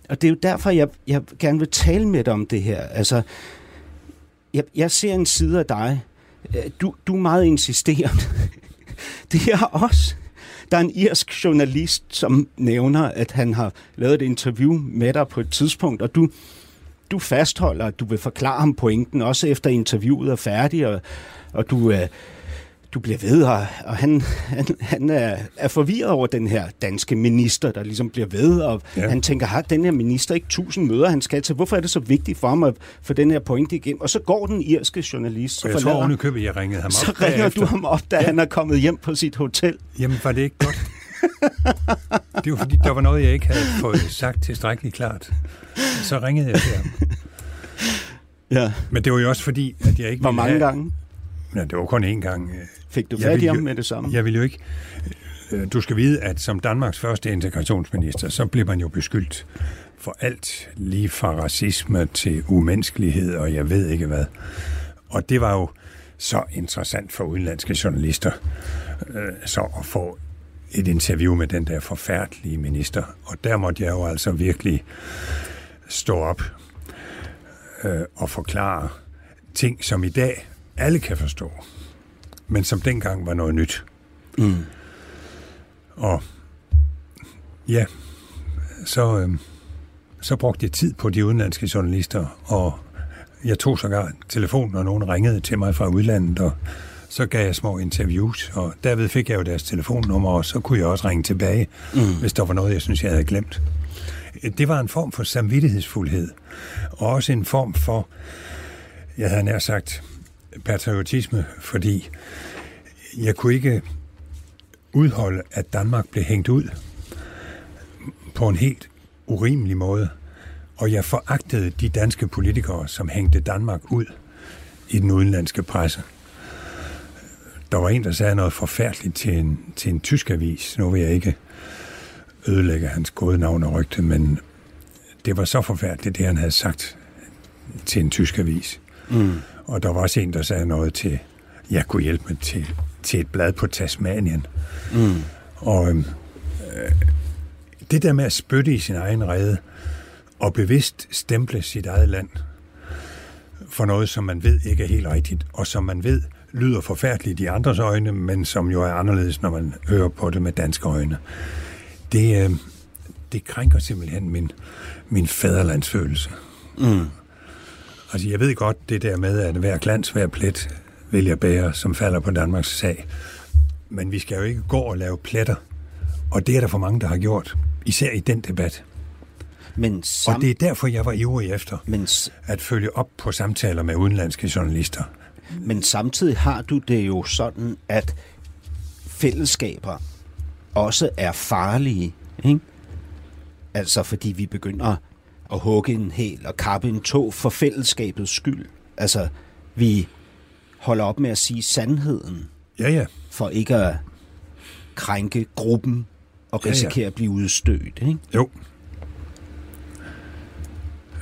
og det er jo derfor, jeg, jeg gerne vil tale med dig om det her. Altså, jeg, jeg ser en side af dig. Øh, Du, du er meget insisterende. [laughs] Det er også. Der er en irsk journalist, som nævner, at han har lavet et interview med dig på et tidspunkt, og du, du fastholder, at du vil forklare ham pointen, også efter interviewet er færdigt, og, og du, øh, du bliver ved, og, og han, han, han er, er forvirret over den her danske minister, der ligesom bliver ved, og ja. han tænker, har den her minister ikke tusind møder, han skal til? Hvorfor er det så vigtigt for ham at få den her pointe igennem? Og så går den irske journalist. Så jeg tror ovenikøbet, jeg ringede ham op. Så ringer bagefter. du ham op, da ja. han er kommet hjem på sit hotel. Jamen, var det ikke godt? [laughs] [laughs] det var fordi, der var noget, jeg ikke havde fået sagt tilstrækkeligt klart. Så ringede jeg til ham. Ja. Men det var jo også fordi, at jeg ikke Hvor ville mange have... gange Ja, det var kun én gang. fik du fat i ville ham med det samme? Jeg vil jo ikke... øh, Du skal vide, at som Danmarks første integrationsminister, så blev man jo beskyldt for alt, lige fra racisme til umenneskelighed, og jeg ved ikke hvad. Og det var jo så interessant for udenlandske journalister, øh, så at få et interview med den der forfærdelige minister. Og der måtte jeg jo altså virkelig stå op øh, og forklare ting, som i dag alle kan forstå, men som dengang var noget nyt. Mm. Og ja, så, øh, så brugte jeg tid på de udenlandske journalister, og jeg tog sågar telefonen, når nogen ringede til mig fra udlandet, og så gav jeg små interviews, og derved fik jeg jo deres telefonnummer, og så kunne jeg også ringe tilbage, mm. hvis der var noget, jeg synes, jeg havde glemt. Det var en form for samvittighedsfuldhed, og også en form for, jeg havde nær sagt, patriotisme, fordi jeg kunne ikke udholde, at Danmark blev hængt ud på en helt urimelig måde. Og jeg foragtede de danske politikere, som hængte Danmark ud i den udenlandske presse. Der var en, der sagde noget forfærdeligt til en, til en tysk avis. Nu vil jeg ikke ødelægge hans gode navn og rygte, men det var så forfærdeligt, det han havde sagt til en tysk avis. Mm. Og der var også en, der sagde noget til, jeg kunne hjælpe med til, til et blad på Tasmanien. Mm. Og øh, det der med at spytte i sin egen rede, og bevidst stemple sit eget land for noget, som man ved ikke er helt rigtigt, og som man ved lyder forfærdeligt i andres øjne, men som jo er anderledes, når man hører på det med danske øjne. Det, øh, det krænker simpelthen min, min fæderlandsfølelse. Mm. Altså, jeg ved godt det der med, at hver glans, hver plet vil jeg bære, som falder på Danmarks sag. Men vi skal jo ikke gå og lave pletter. Og det er der for mange, der har gjort. Især i den debat. Men, sam- Og det er derfor, jeg var ivrig efter men, at følge op på samtaler med udenlandske journalister. Men samtidig har du det jo sådan, at fællesskaber også er farlige. Ikke? Altså fordi vi begynder at hugge en hæl og kappe en tog for fællesskabets skyld. Altså vi holder op med at sige sandheden Ja, ja. for ikke at krænke gruppen og Ja, ja. risikere at blive udstødt. Ikke? Jo.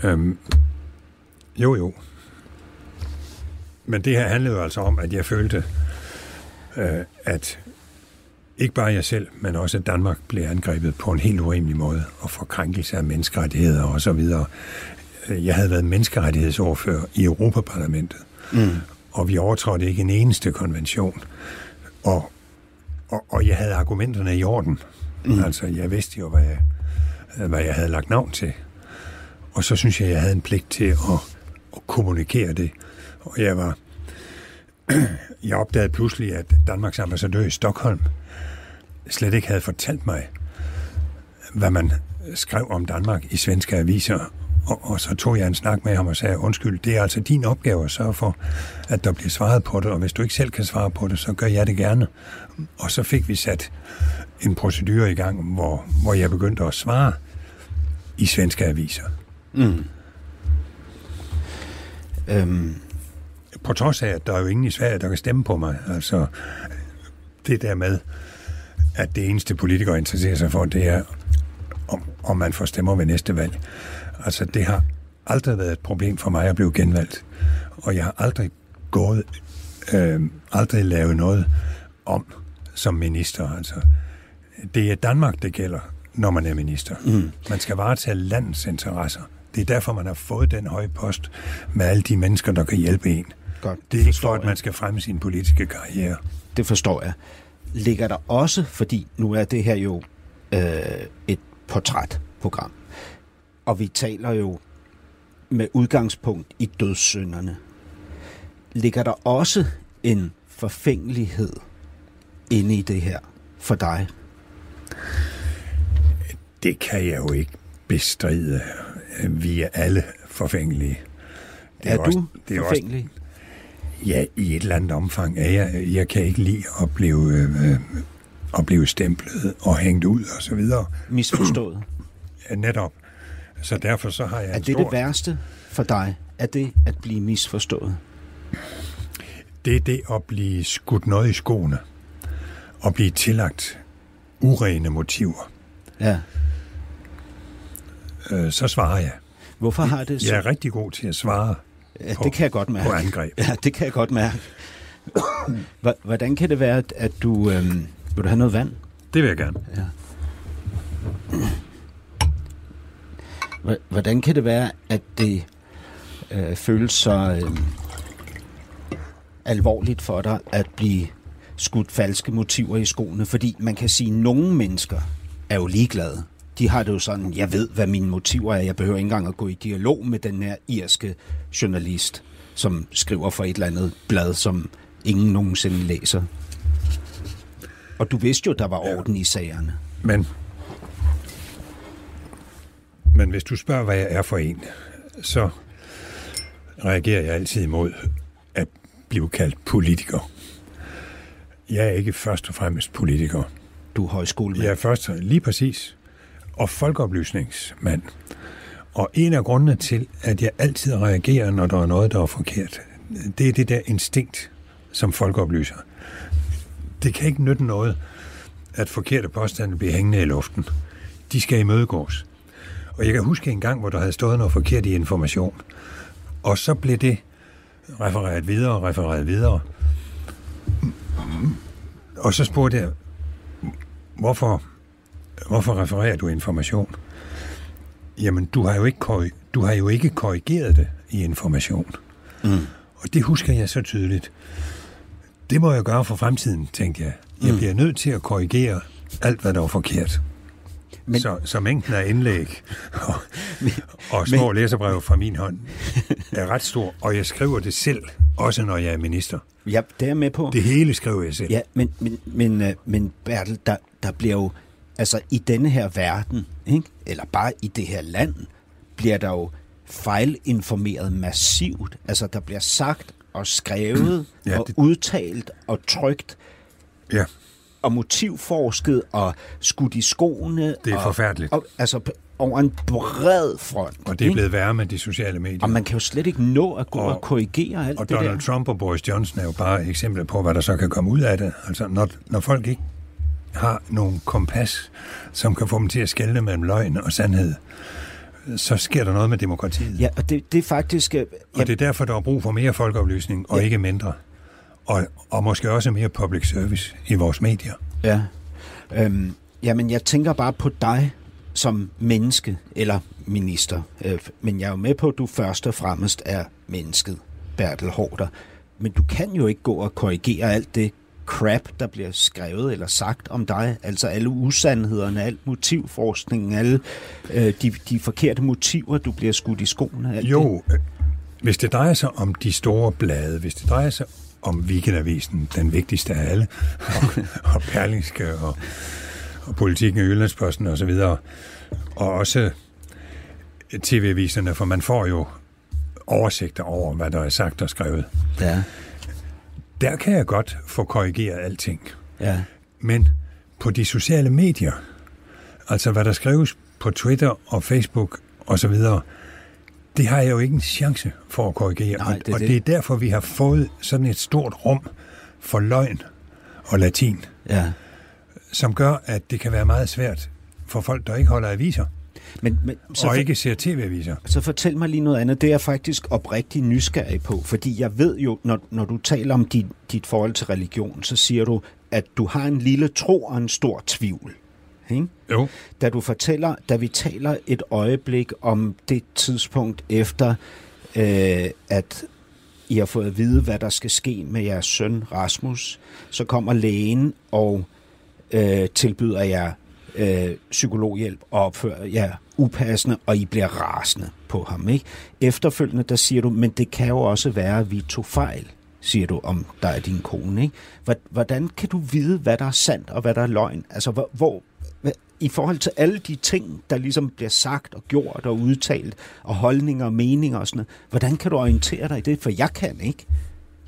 Øhm, jo, jo. Men det her handlede jo altså om, at jeg følte, øh, at ikke bare jeg selv, men også Danmark blev angrebet på en helt urimelig måde, og for krænkelse af menneskerettigheder og så videre. Jeg havde været menneskerettighedsordfører i Europaparlamentet, Mm. og vi overtrådte ikke en eneste konvention. Og, og, og jeg havde argumenterne i orden. Mm. Altså, jeg vidste jo, hvad jeg, hvad jeg havde lagt navn til. Og så synes jeg, jeg havde en pligt til at, at kommunikere det. Og jeg var... [clears throat] Jeg opdagede pludselig, at Danmarks ambassadør i Stockholm slet ikke havde fortalt mig, hvad man skrev om Danmark i svenske aviser. Og, og så tog jeg en snak med ham og sagde, undskyld, det er altså din opgave at sørge for, at der bliver svaret på det, og hvis du ikke selv kan svare på det, så gør jeg det gerne. Og så fik vi sat en procedure i gang, hvor, hvor jeg begyndte at svare i svenske aviser. Mm. Øhm, på trods af, at der er jo ingen i Sverige, der kan stemme på mig. Altså, det der med, at det eneste politikere interesserer sig for, det er, om, om man får stemmer ved næste valg. Altså, det har aldrig været et problem for mig at blive genvalgt. Og jeg har aldrig gået, øh, aldrig lavet noget om som minister. Altså, det er Danmark, det gælder, når man er minister. Mm. Man skal varetage landets interesser. Det er derfor, man har fået den høje post med alle de mennesker, der kan hjælpe en. Godt, Det er ikke for, at man skal fremme sin politiske karriere. Det forstår jeg. Ligger der også, fordi nu er det her jo øh, et portrætprogram, og vi taler jo med udgangspunkt i dødssynderne, ligger der også en forfængelighed inde i det her for dig? Det kan jeg jo ikke bestride. Vi er alle forfængelige. Det er, er du også, det er forfængelig? Også, ja, i et eller andet omfang er jeg. Jeg kan ikke lide at blive, øh, at blive stemplet og hængt ud og så videre. Misforstået? [clears throat] Ja, netop. Så derfor så har jeg Er det stor... det værste for dig? Er det at blive misforstået? Det er det at blive skudt noget i skoene. Og blive tillagt urene motiver. Ja. Øh, så svarer jeg. Hvorfor har det så? Jeg er rigtig god til at svare ja, på, det kan jeg godt mærke. på angreb. Ja, det kan jeg godt mærke. Hvordan kan det være, at du... Øhm, vil du have noget vand? Det vil jeg gerne. Ja. Hvordan kan det være, at det øh, føles så øh, alvorligt for dig at blive skudt falske motiver i skoene? Fordi man kan sige, at nogle mennesker er jo ligeglade. De har det jo sådan, jeg ved, hvad mine motiver er. Jeg behøver ikke engang at gå i dialog med den her irske journalist, som skriver for et eller andet blad, som ingen nogensinde læser. Og du vidste jo, der var orden ja. i sagerne. Men, men hvis du spørger, hvad jeg er for en, så reagerer jeg altid imod at blive kaldt politiker. Jeg er ikke først og fremmest politiker. Du er højskolemand. Jeg er først lige præcis. Og folkeoplysningsmand. Og en af grundene til, at jeg altid reagerer, når der er noget, der er forkert, det er det der instinkt, som folkeoplyser. Det kan ikke nytte noget, at forkerte påstande bliver hængende i luften. De skal imødegås. Og jeg kan huske en gang, hvor der havde stået noget forkert i information. Og så blev det refereret videre, refereret videre. Og så spurgte jeg, hvorfor, hvorfor refererer du information? Jamen, du har jo ikke, du har jo ikke korrigeret det i information. Mm. Og det husker jeg så tydeligt. Det må jeg gøre for fremtiden, tænkte jeg. Jeg mm. bliver nødt til at korrigere alt, hvad der var forkert. Men, så, så mængden af indlæg og, og små men, læserbrev fra min hånd er ret stor, og jeg skriver det selv, også når jeg er minister. Ja, det er jeg med på. Det hele skriver jeg selv. Ja, men, men, men, øh, men Bertel, der, der bliver jo, altså i denne her verden, ikke? eller bare i det her land, bliver der jo fejlinformeret massivt. Altså, der bliver sagt og skrevet ja, og det... udtalt og trygt. Ja. Og motivforsket og skudt i skoene. Det er og, forfærdeligt. Og, altså over en bred front. Og det er blevet værre med de sociale medier. Og man kan jo slet ikke nå at gå og, og korrigere alt og det Donald der. Trump og Boris Johnson er jo bare eksempler på, hvad der så kan komme ud af det. Altså, når, når folk ikke har nogen kompas, som kan få dem til at skælne mellem løgn og sandhed, så sker der noget med demokratiet. Ja, og det, det er faktisk... Øh, ja, og det er derfor, der er brug for mere folkeoplysning, og ja. ikke mindre. Og, og måske også mere public service i vores medier. Ja. Øhm, jamen, jeg tænker bare på dig som menneske, eller minister. Øh, men jeg er jo med på, at du først og fremmest er mennesket, Bertel Hårder. Men du kan jo ikke gå og korrigere alt det crap, der bliver skrevet eller sagt om dig. Altså alle usandhederne, alt motivforskningen, alle øh, de, de forkerte motiver, du bliver skudt i skoene. Alt jo, det. Øh, hvis det drejer sig om de store blade, hvis det drejer sig om Weekendavisen, den vigtigste af alle, og, [laughs] og Perlingske og, og politikken i Jyllandsposten osv., og, og også tv-aviserne, for man får jo oversigter over, hvad der er sagt og skrevet. Ja der kan jeg godt få korrigeret alting. Ja. Men på de sociale medier, altså hvad der skrives på Twitter og Facebook og så videre, det har jeg jo ikke en chance for at korrigere. Nej, det og det. det er derfor, vi har fået sådan et stort rum for løgn og latin, ja. som gør, at det kan være meget svært for folk, der ikke holder aviser. Men, men, så og ikke ser tv-aviser. Så fortæl mig lige noget andet. Det er jeg faktisk oprigtig nysgerrig på, fordi jeg ved jo, når, når du taler om dit, dit forhold til religion, så siger du, at du har en lille tro og en stor tvivl. Ikke? Jo. Da du fortæller, da vi taler et øjeblik om det tidspunkt efter, øh, at I har fået at vide, hvad der skal ske med jeres søn Rasmus, så kommer lægen og øh, tilbyder jer øh, psykologhjælp og opfører ja, upassende, og I bliver rasende på ham. Ikke? Efterfølgende, der siger du, men det kan jo også være, at vi tog fejl, siger du om dig og din kone. Ikke? Hvordan kan du vide, hvad der er sandt og hvad der er løgn? Altså, hvor, hvor i forhold til alle de ting, der ligesom bliver sagt og gjort og udtalt, og holdninger og meninger og sådan noget, hvordan kan du orientere dig i det? For jeg kan ikke.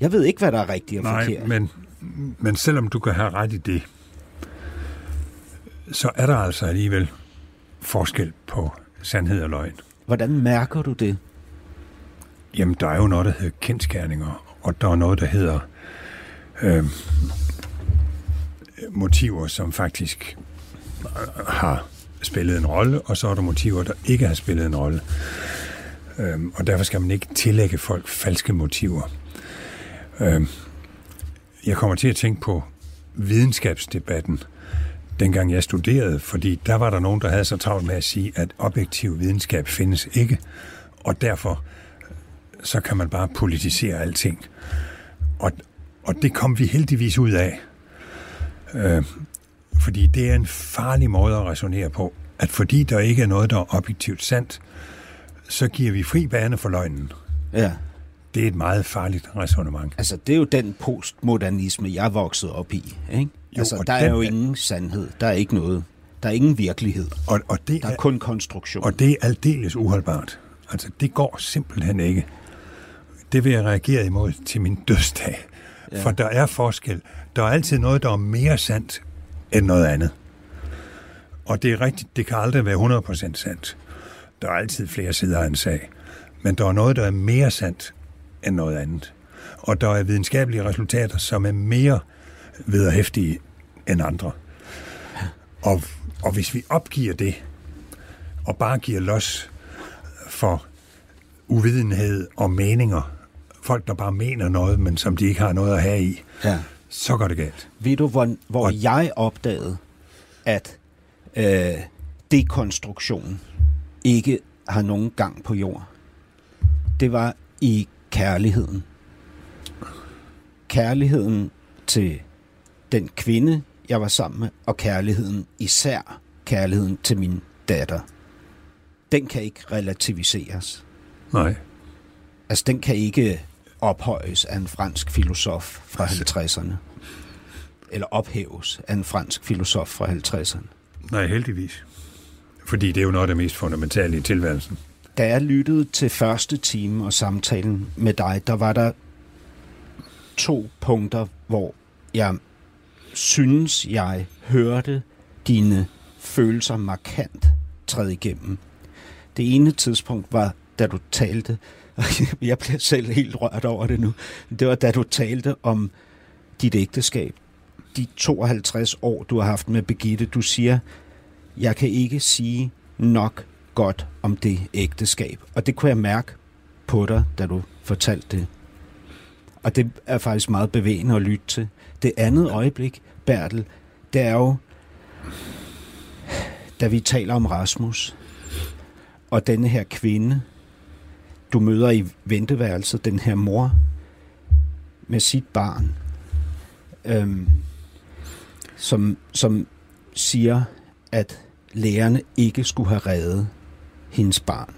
Jeg ved ikke, hvad der er rigtigt og Nej, forkert. men, men selvom du kan have ret i det, så er der altså alligevel forskel på sandhed og løgn. Hvordan mærker du det? Jamen, der er jo noget, der hedder kendskærninger, og der er noget, der hedder øh, motiver, som faktisk har spillet en rolle, og så er der motiver, der ikke har spillet en rolle. Øhm, og derfor skal man ikke tillægge folk falske motiver. Øhm, jeg kommer til at tænke på videnskabsdebatten, dengang jeg studerede, fordi der var der nogen, der havde så travlt med at sige, at objektiv videnskab findes ikke, og derfor så kan man bare politisere alting. Og, og det kom vi heldigvis ud af. Øh, fordi det er en farlig måde at resonere på, at fordi der ikke er noget, der er objektivt sandt, så giver vi fri bane for løgnen. Ja. Det er et meget farligt resonemang. Altså, det er jo den postmodernisme, jeg vokset op i. Ikke? Jo, altså, der er jo ingen sandhed. Der er ikke noget. Der er ingen virkelighed. Og, og det der er, er kun konstruktion. Og det er aldeles uholdbart. Altså, det går simpelthen ikke. Det vil jeg reagere imod til min dødsdag. Ja. For der er forskel. Der er altid noget, der er mere sandt end noget andet. Og det er rigtigt, det kan aldrig være 100% sandt. Der er altid flere sider af en sag. Men der er noget, der er mere sandt end noget andet. Og der er videnskabelige resultater, som er mere vederhæftige end andre. Og, og hvis vi opgiver det, og bare giver los for uvidenhed og meninger, folk, der bare mener noget, men som de ikke har noget at have i, ja så går det galt. Ved du, hvor, hvor og... jeg opdagede, at øh, dekonstruktion ikke har nogen gang på jord? Det var i kærligheden. Kærligheden til den kvinde, jeg var sammen med, og kærligheden, især kærligheden til min datter. Den kan ikke relativiseres. Nej. Altså, den kan ikke ophøjes af en fransk filosof fra 50'erne. Eller ophæves af en fransk filosof fra 50'erne. Nej, heldigvis. Fordi det er jo noget af det mest fundamentale i tilværelsen. Da jeg lyttede til første time og samtalen med dig, der var der to punkter, hvor jeg synes, jeg hørte dine følelser markant træde igennem. Det ene tidspunkt var, da du talte [laughs] jeg bliver selv helt rørt over det nu. Det var da du talte om dit ægteskab. De 52 år, du har haft med Begitte. Du siger, jeg kan ikke sige nok godt om det ægteskab. Og det kunne jeg mærke på dig, da du fortalte det. Og det er faktisk meget bevægende at lytte til. Det andet øjeblik, Bertel, det er jo, da vi taler om Rasmus, og denne her kvinde, du møder i venteværelset den her mor med sit barn, øhm, som, som siger, at lærerne ikke skulle have reddet hendes barn.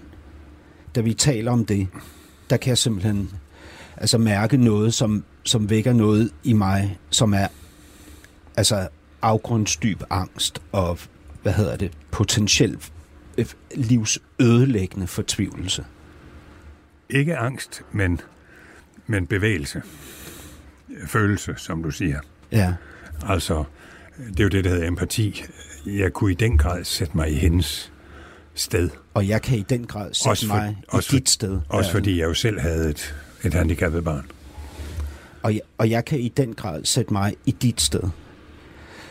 Da vi taler om det, der kan jeg simpelthen altså mærke noget, som, som vækker noget i mig, som er altså afgrundsdyb angst og, hvad hedder det, potentielt øh, livsødelæggende fortvivlelse. Ikke angst, men, men bevægelse. Følelse, som du siger. Ja. Altså, det er jo det, der hedder empati. Jeg kunne i den grad sætte mig i hendes sted. Og jeg kan i den grad sætte også for, mig også i dit sted. Også fordi jeg jo selv havde et, et handicappet barn. Og jeg, og jeg kan i den grad sætte mig i dit sted.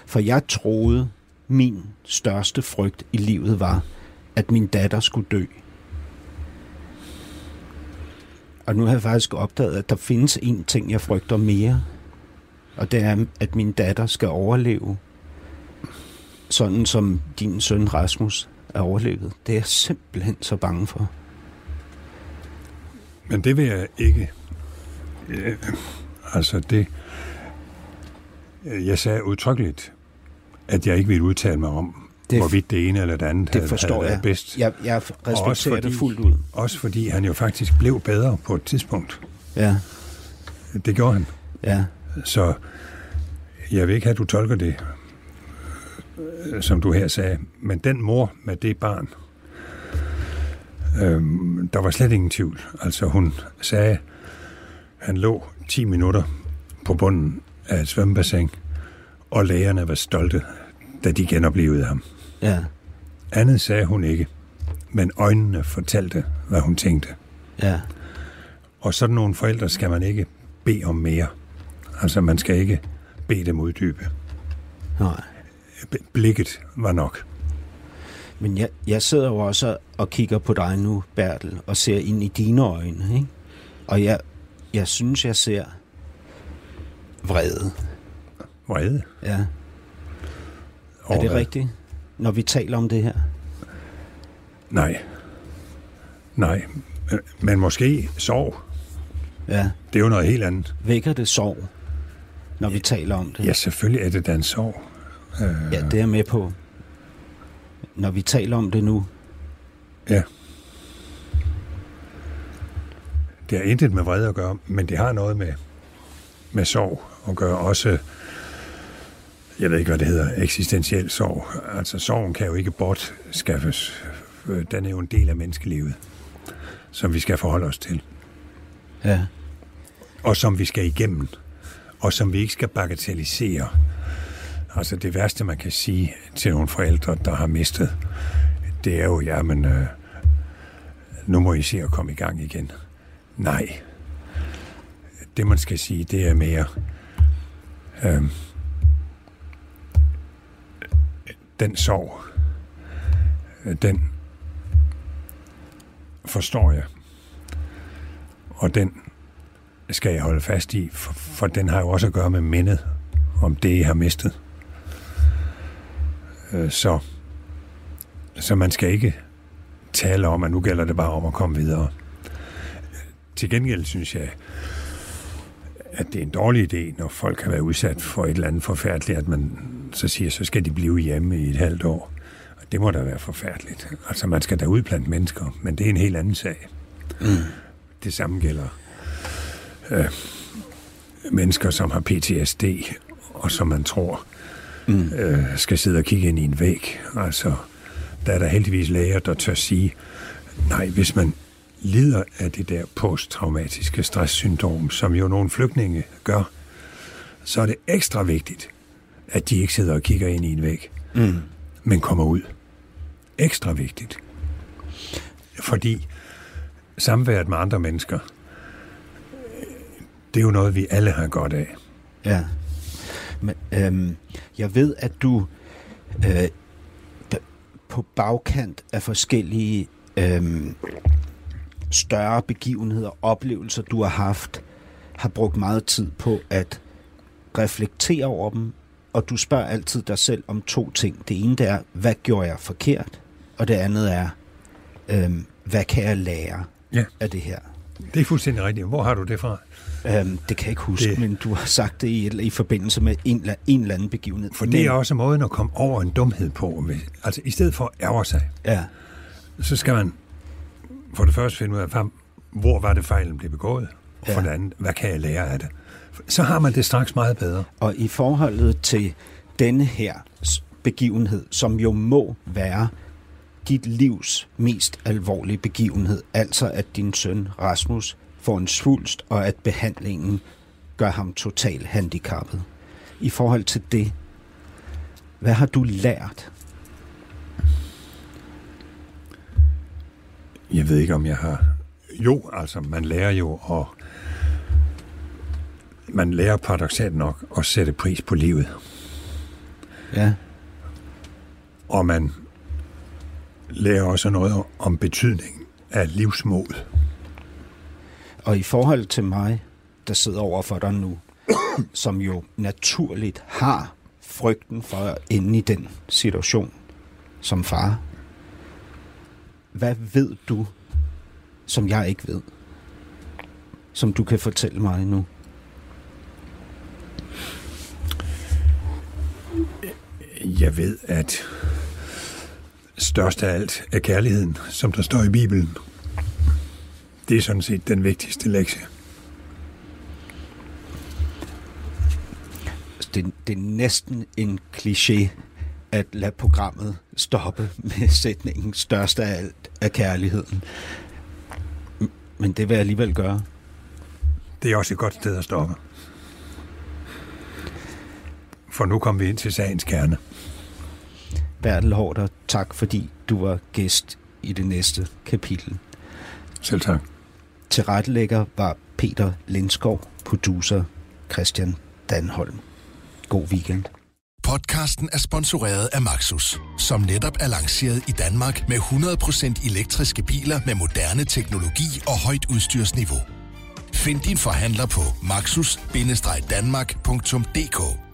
For jeg troede, min største frygt i livet var, at min datter skulle dø. Og nu har jeg faktisk opdaget, at der findes en ting, jeg frygter mere. Og det er, at min datter skal overleve. Sådan som din søn Rasmus er overlevet. Det er jeg simpelthen så bange for. Men det vil jeg ikke. Ja, altså det... Jeg sagde udtrykkeligt, at jeg ikke ville udtale mig om, det, hvorvidt det ene eller det andet det forstår havde været jeg. bedst. Jeg, jeg respekterer også fordi, det fuldt ud. Også fordi han jo faktisk blev bedre på et tidspunkt. Ja, Det gjorde han. ja, Så jeg vil ikke have, at du tolker det, øh, som du her sagde. Men den mor med det barn, øhm, der var slet ingen tvivl. Altså hun sagde, han lå 10 minutter på bunden af et svømmebassin, og lægerne var stolte, da de genoplevede ham. ja, Andet sagde hun ikke, men øjnene fortalte, hvad hun tænkte. ja, Og sådan nogle forældre skal man ikke bede om mere. Altså man skal ikke bede dem uddybe. nej. Blikket var nok. Men jeg, jeg sidder jo også og kigger på dig nu, Bertel, og ser ind i dine øjne, ikke? Og jeg, jeg synes, jeg ser vrede. Vrede. Ja, er over det hvad? rigtigt, når vi taler om det her? Nej. Nej. Men måske sorg. Ja, Det er jo noget helt andet. vækker det sorg, når vi taler om det? Ja, selvfølgelig er det da en sorg. Øh, ja det er jeg med på. Når vi taler om det nu, ja. Det har intet med vrede at gøre, men det har noget med, med sorg at gøre. Også, jeg ved ikke, hvad det hedder, eksistentiel sorg. Altså, sorgen kan jo ikke bortskaffes. Den er jo en del af menneskelivet, som vi skal forholde os til. ja, og som vi skal igennem, og som vi ikke skal bagatellisere. Altså det værste, man kan sige til nogle forældre, der har mistet, det er jo, jamen, øh, nu må I se at komme i gang igen. Nej. Det, man skal sige, det er mere, øh, den sorg, den forstår jeg, og den skal jeg holde fast i, for, for den har jo også at gøre med mindet om det, jeg har mistet. Øh, Så, så man skal ikke tale om, at nu gælder det bare om at komme videre. Til gengæld synes jeg, at det er en dårlig idé, når folk har været udsat for et eller andet forfærdeligt, at man så siger, så skal de blive hjemme i et halvt år. Og det må da være forfærdeligt. Altså, man skal da ud blandt mennesker, men det er en helt anden sag. Mm. Det samme gælder mennesker, som har PTSD, og som man tror mm. øh, skal sidde og kigge ind i en væg. Altså, der er der heldigvis læger, der tør sige, nej, hvis man lider af det der posttraumatiske stresssyndrom, som jo nogle flygtninge gør, så er det ekstra vigtigt, at de ikke sidder og kigger ind i en væg, mm. men kommer ud. Ekstra vigtigt. Fordi samværet med andre mennesker, det er jo noget, vi alle har godt af. ja. Men, øhm, jeg ved, at du øh, på bagkant af forskellige øhm, større begivenheder, oplevelser, du har haft, har brugt meget tid på at reflektere over dem, og du spørger altid dig selv om to ting. Det ene det er, hvad gjorde jeg forkert? Og det andet er, øhm, hvad kan jeg lære Ja. af det her? Det er fuldstændig rigtigt. Hvor har du det fra? Øhm, det kan jeg ikke huske, Det- men du har sagt det i, et- i forbindelse med en, eller- en eller anden begivenhed. For men, det er også måden at komme over en dumhed på. Altså, i stedet for at ærge sig, Ja, så skal man for det første finde ud af, hvor var det fejlen blev begået, og for Ja. det andet, hvad kan jeg lære af det? Så har man det straks meget bedre. og i forholdet til denne her begivenhed, som jo må være dit livs mest alvorlige begivenhed, altså at din søn Rasmus får en svulst, og at behandlingen gør ham totalt handicappet. I forhold til det, hvad har du lært? Jeg ved ikke, om jeg har... Jo, altså, man lærer jo at... Man lærer paradoxalt nok at sætte pris på livet. Ja, Og man lærer også noget om betydningen af livsmod. Og i forhold til mig, der sidder over for dig nu, [coughs] som jo naturligt har frygten for at ende i den situation som far, hvad ved du, som jeg ikke ved? Som du kan fortælle mig nu? Jeg ved, at Størst af alt er kærligheden, som der står i Bibelen. Det er sådan set den vigtigste lektie. Det, det er næsten en kliché at lade programmet stoppe med sætningen størst af alt af kærligheden. Men det vil jeg alligevel gøre. Det er også et godt sted at stoppe. For nu kommer vi ind til sagens kerne. Bertel Hårder, tak fordi du var gæst i det næste kapitel. Selv tak. Tilrettelægger var Peter Lindskov, producer Christian Danholm. God weekend. Podcasten er sponsoreret af Maxus, som netop er lanceret i Danmark med 100% elektriske biler med moderne teknologi og højt udstyrsniveau. Find din forhandler på maxus-danmark.dk